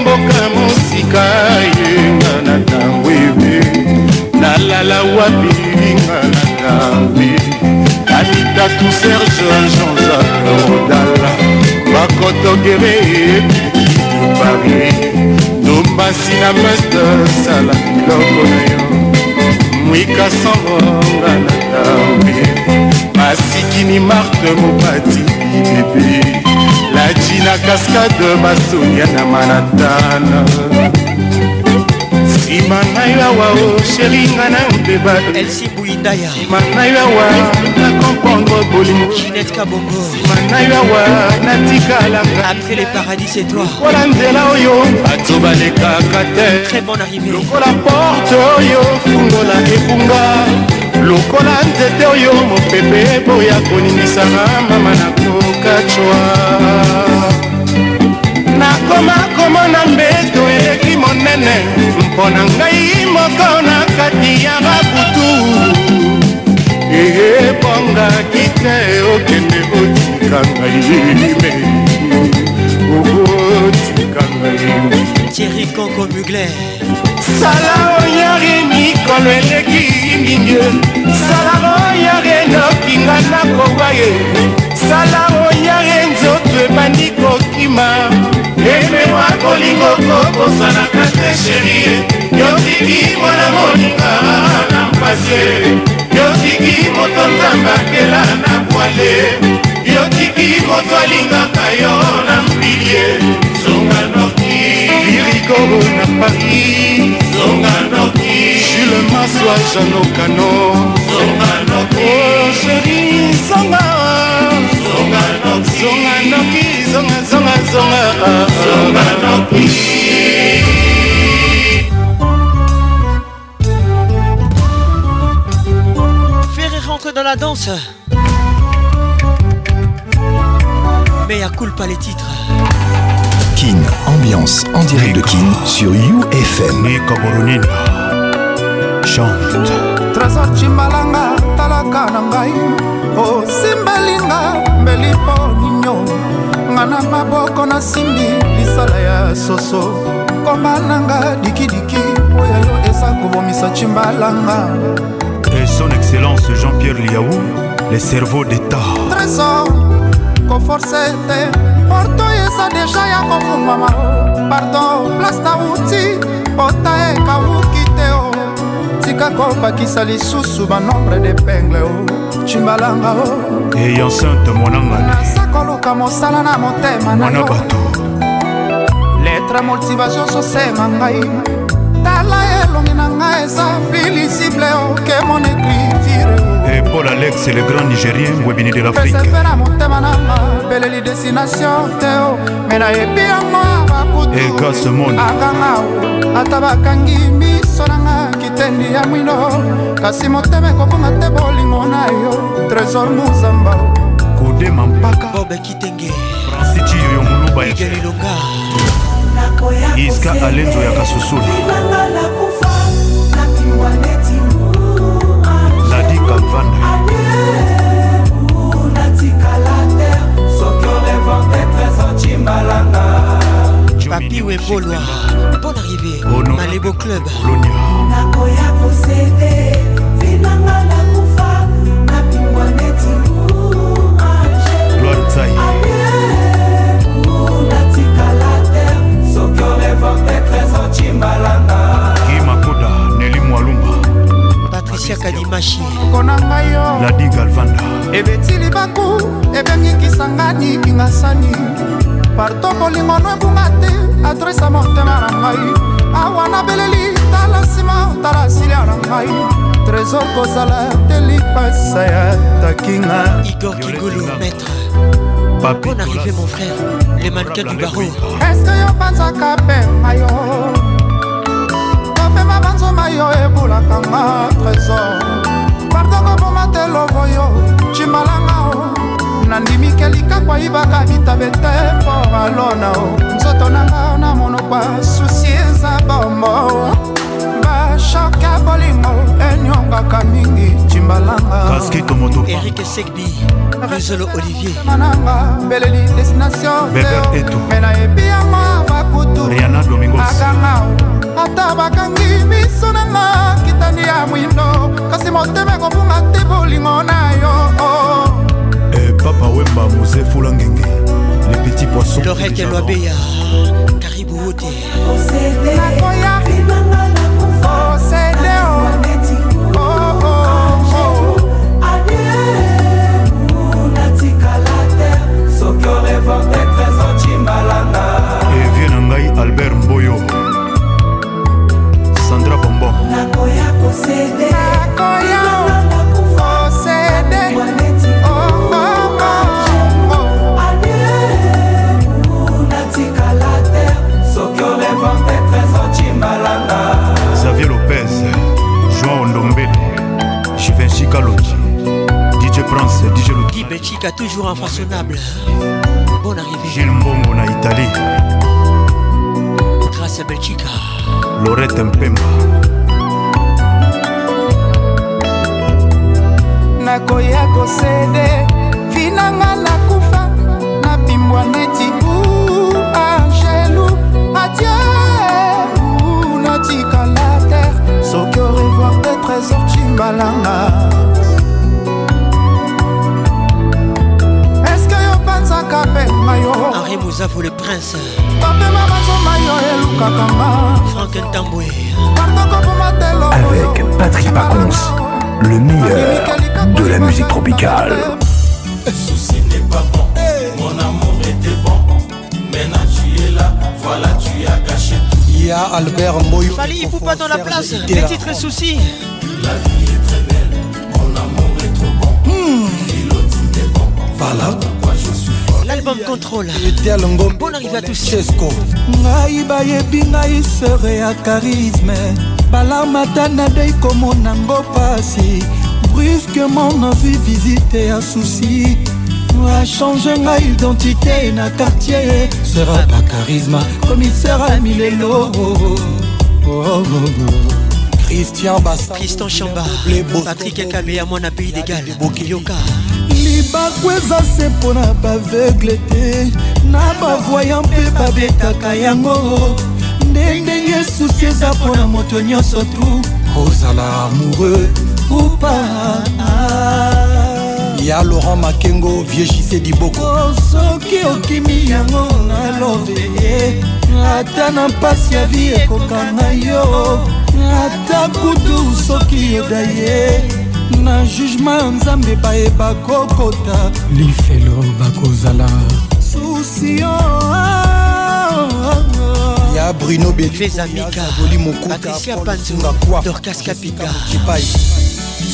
mboka mosika yenga na ntango ebe nalala wapi nga na ntango anitatu serge jean-jacque rodala bakotogere epikidupari dombasi na master sala biloko na yo wika sangonga na tawe masikini marte mopati ebe lajina cascade basonia na manatana sima ngai awa o sheringa na mpeba elsi buindaya sima ngai awa na comprendre bolingo junet kabongo sima ngai awa natikalanga après le paradis c'est toi lokola nzela oyo bato balekaka te très bon arrivé lokola porte oyo fungola efunga lokola nzete oyo mopepe eboya koningisanga mama na kokacwa nakoma komona mbeto eleki monene mpo na ngai moko na kati ya babutu ebongaki te okende otika ngai me otika ngai tieri koko mugler sala oyare mikolo eleki mingi sala oyare nokinga na koba ye sala oyare nzoto ebandi kokima emewa kolingo kokosanaka te sherie yotiki mwana moninga na mpase yotiki moto nzambe akela na bwale yotiki moto alingaka yo na mbilie zonga noki lirikoro na paris zonga noki jule maswa janokano zonga noki oh, sheri zonga zonga rentre dans la danse Mais à coule pas les titres Kin, ambiance en direct de Kin sur UFM Nico Boronine Chante Trésor Chimbalanga, talaka na Oh, simbalinga, mbeli mokonyo nga na maboko nasimbi lisala ya soso koma nanga dikidiki oyo yo eza kobomisa cimbalanga et son excellence jean-pierre liaou le cerveau d'état tresor koforce te porto eza deja ya kofungwama pardon plasta uti ota ekau tika kobakisa lisusu banombre depengle o oh. cimbalanga o oh. eyo sainte monanga naza koluka mosala na motema na yo bato letre motivation sosema ngai tala elongi na ngai eza pilisible oke oh, mon écriture Et eh, Paul Alex, le grand Nigérien, webini de l'Afrique. Et Gassemon. miso nanga kitendi ya mwino kasi motema ekokonga te bolingo na yo trésor mozamba kodema mpaka bobe kitenge fransitiyo yo moluba igelilonga iska alenzo ya kasusulu nadi kanvanda natikala te soki olevante trésor cimbalanga papi webolwa bon arrivé malebo club nakoya kosede vinanga nakufa napimwa neti natikala te soki orevoke trésor cimbalanga kimakuda nelimwalumba patricia kadimashi kona ngai yo ladi galvanda ebetili baku ebengikisanga nikinga sani parto bolingono ebunga te atresa motema na ngai awa nabeleli tala nsima tala silia na ngai trésor kozala te lipasa ya takinga igor kigulu maître bon arrivé mon frère le mannequin du barreau eske yo banzaka pema yo topema banzoma yo ebulaka nga trésor pardoko bomatelo voyo cimalanga nandimike likakwa yibaka bitabe te mpo alona o nzoto nanga na monokwa susi eza bombo bashoke ya bolimo enyongaka mingi cimbalangaerik segbi rizolo oliviermananga beleli destination me nayebi yango bakutuakanga ata bakangi miso nanga kitani ya mwindo kasi motema ekobunga te bolingo na yo oh. eh, papa wemba mose fula ngenge le petit poisson loreke lwabeya karibu wote evie na ngai albert mboyo sandra bombon nakoya kosede nakoya toujours infaçonnable. Hein. Bon arrivée. Gilles Mbongo na Italie. Grâce à Belgica. Laurette Mpemba. nakoya kosede vinanga nakufa nabimbwa neti u Angelou adieu la te soki voir de trésors chimbalana Henri Mouzafou le prince Franck Ntamboué Avec Patrick Pacons Le meilleur de la musique tropicale Souci n'est pas bon Mon amour était bon Maintenant tu es là Voilà tu as caché tout Il y a Albert Moyo Fali pas dans la place Les titres soucis La vie est très belle Mon amour est trop bon hmm. Il tout est bon Voilà contrôle bonne arrivée à tous ngai bayebi ngai sere ya charisme matana de nadei komonango pasi brusquement nazwi visite ya A changer ngai identité na quartier sera ba charisme komisera milelo oh, oh, Christian Bassa, Christian Chamba, Patrick Ekame à mon pays d'égal, Yoka. libaku eza se mpo na baveugle te na bavoya mpe babetaka yango nde ndenge susi eza mpo na moto nyonso tu ozala amoureux ou pas ya laurent makengo viegise diboko oh, soki okimi yango na love eh. ata na mpasi ya vi ekokanga yo ata kutu soki yoda ye na jugema ya nzambe bayeba kokota lifelo bakozala susio oh, oh, oh. ya bruno belizamikaboli mokukapatricia pandorcas capita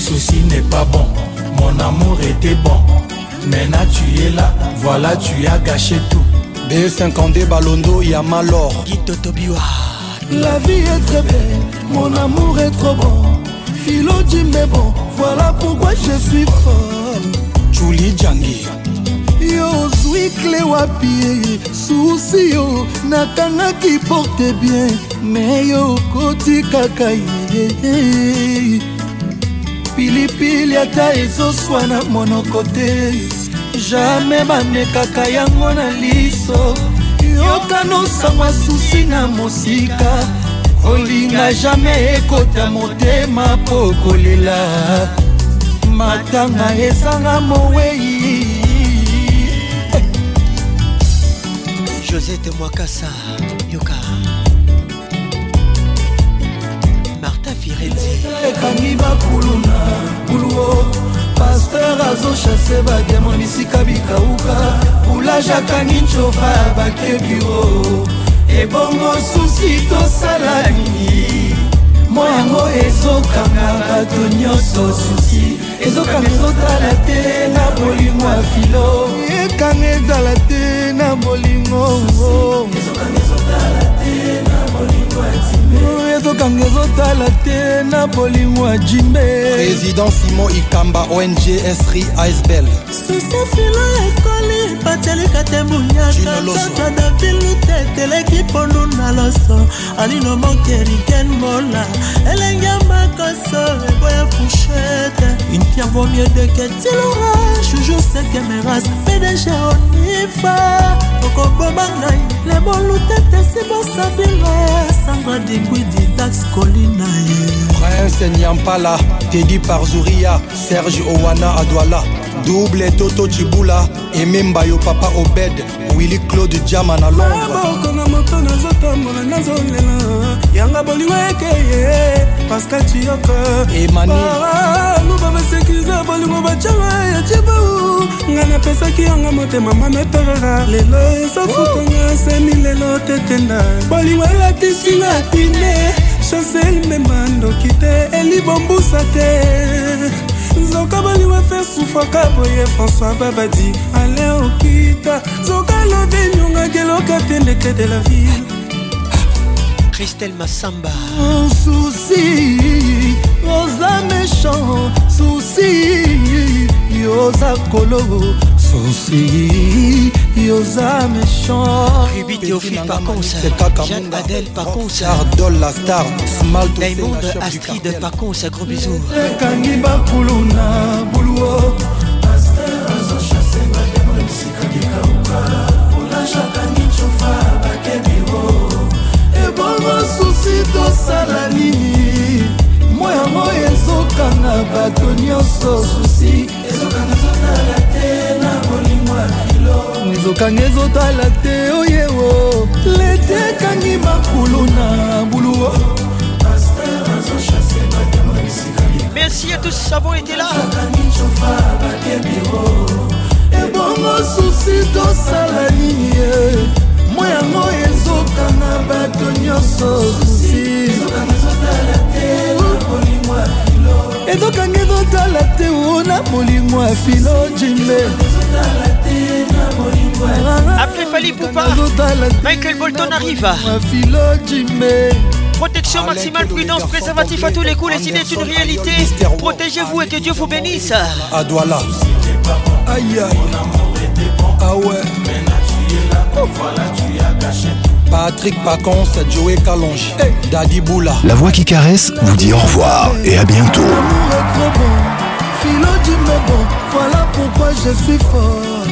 ceci n'est pas bon mon amour était bon maintenant tu es là voilà tu as gâché tout b52 e balondo ya malor gitotobiwa la vie est très belle mon amour est trop bon philo dimbe bon voilà pourquoi je suis fort juli jangi yo ozwi cle wapi susi yo nakangaki porte bien me yo okoti kaka ye pilipili ata ezoswa na monoko te jamai bamekaka yango na liso yoka nosangwa susi na mosika kolinga jamai ekota motema mpo kolela matanga ezanga mowei josete mwakasa yoka martin firenzi ekangi bakuluna kuluo paster azoshase badiamo bisika bikauka pulage akangi ncofa bakebiro ebongo susi tosala nini mwa yango ezokanga bato nyonso susi ezokanga ezotala te na bolingo ya filo ekanga ezala te na bolingo ezokanga ezotala te na bolingo ya jimbe président simon ikamba ong sri icebel susefilo ekoli patialika te bunyaka tata davil teteleki pondu na loso alino mokeriken mola elenge makoso eboya fushete intervo miedeke tilora jujour sekemeras pdg onifa okoboma ngai lebolutete sibosabila sandra dingwidi dax kolina ye prince nyampala tedi par zuria serge owana adwala double toto cibula ememba yo papa obed willi claude jama na londreboko na moto nazotambola nazolela yanga bolingo ekeye pascal ciyoko emaniluba basekiriza bolingo bacanga ya cibau ngai napesaki yanga motema mameperera lelo ezafutanga semi lelo tetenda bolingo elatisinga pine chancel mema ndoki te elibombusa te nzoka bolingo efe sufaka boye françois babadi mokili okita zokala venyonga keloka tendete de la ville christelle masamba oh, susi oza méchant susi yoza kolo susi yoza méchantjeanne adel paconsadol star diamond astrid paconsa gros bisou ekangi bakulu na buluo osala nini mo yango ezokanga bato nyonso susi ezokanga ezotala te oyewo lete ekangi makulu na buluo merci à tous avons été là ebongo susi tosala nini ye moi yango ezokanga bato Fali Poupa Michael Bolton arrive Protection maximale, prudence, préservatif à tous les coups, les idées est une réalité. Protégez-vous et que Dieu vous bénisse. À Douala. Ah ouais. Voilà, tu as gâché Patrick Pacon, c'est Joey Calonge. Hey. Daddy Boula. La voix qui caresse vous dit au revoir et à bientôt. voilà pourquoi je suis fort.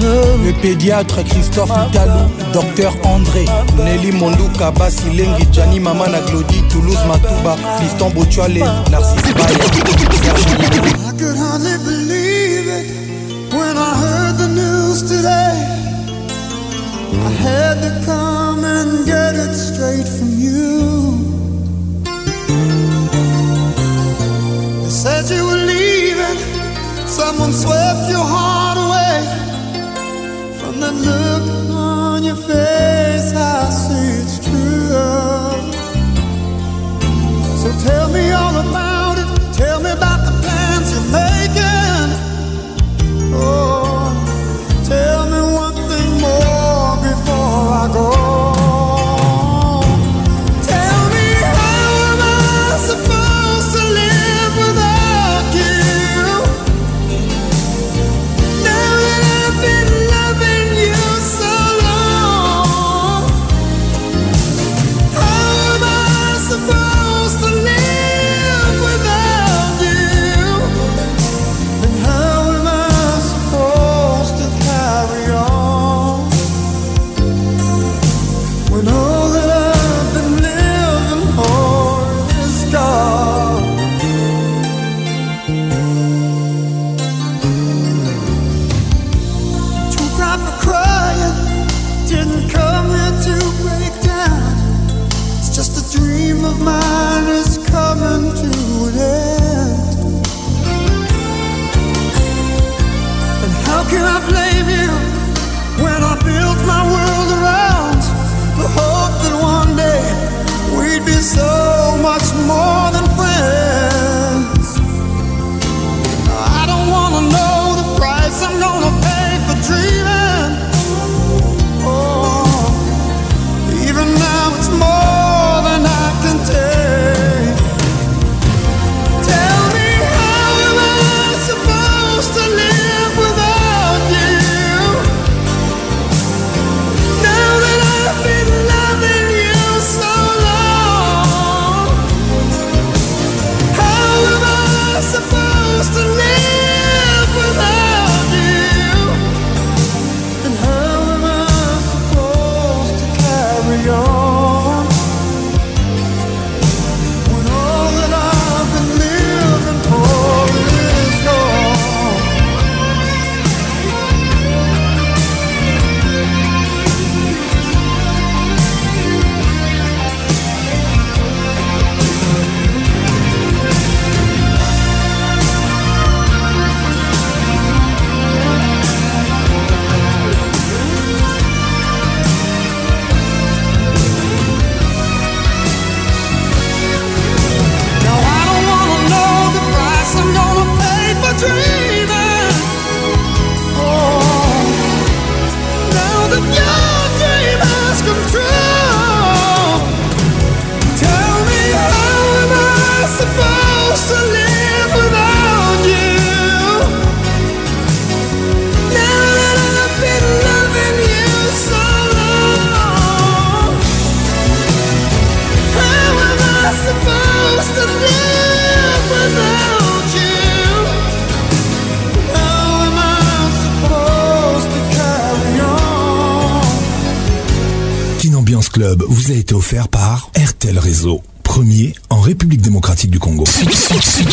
Le pédiatre Christophe Italo, docteur André, Nelly Mondou Kaba Silengi Gianni Mamana, Claudie Toulouse, Matouba, Fiston Botuale, Narcisse Baye. I could hardly believe it when I heard the news today. I had to come and get it straight from you. They said you were leaving, someone swept your heart away. From that look on your face, I see it's true. So tell me all about it, tell me about the plans you're making. Oh.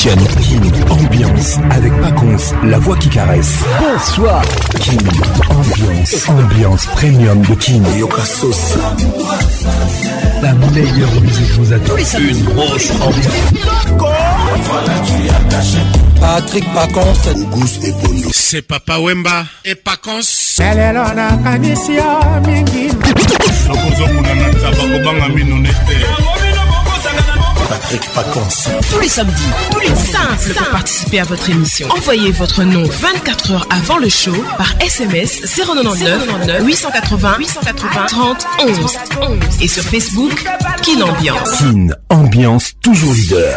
King ambiance avec Pacons, la voix qui caresse. Bonsoir. King ambiance, ambiance premium de casse-sauce, La meilleure musique vous attend. Une grosse ambiance. Patrick Paconce. C'est Papa Wemba et Paconce. Patrick Pacons. Tous les samedis, tous les pour participer à votre émission. Envoyez votre nom 24 heures avant le show par SMS 099 880 880 30 11 11 et sur Facebook Kin Ambiance. Kin Ambiance toujours leader.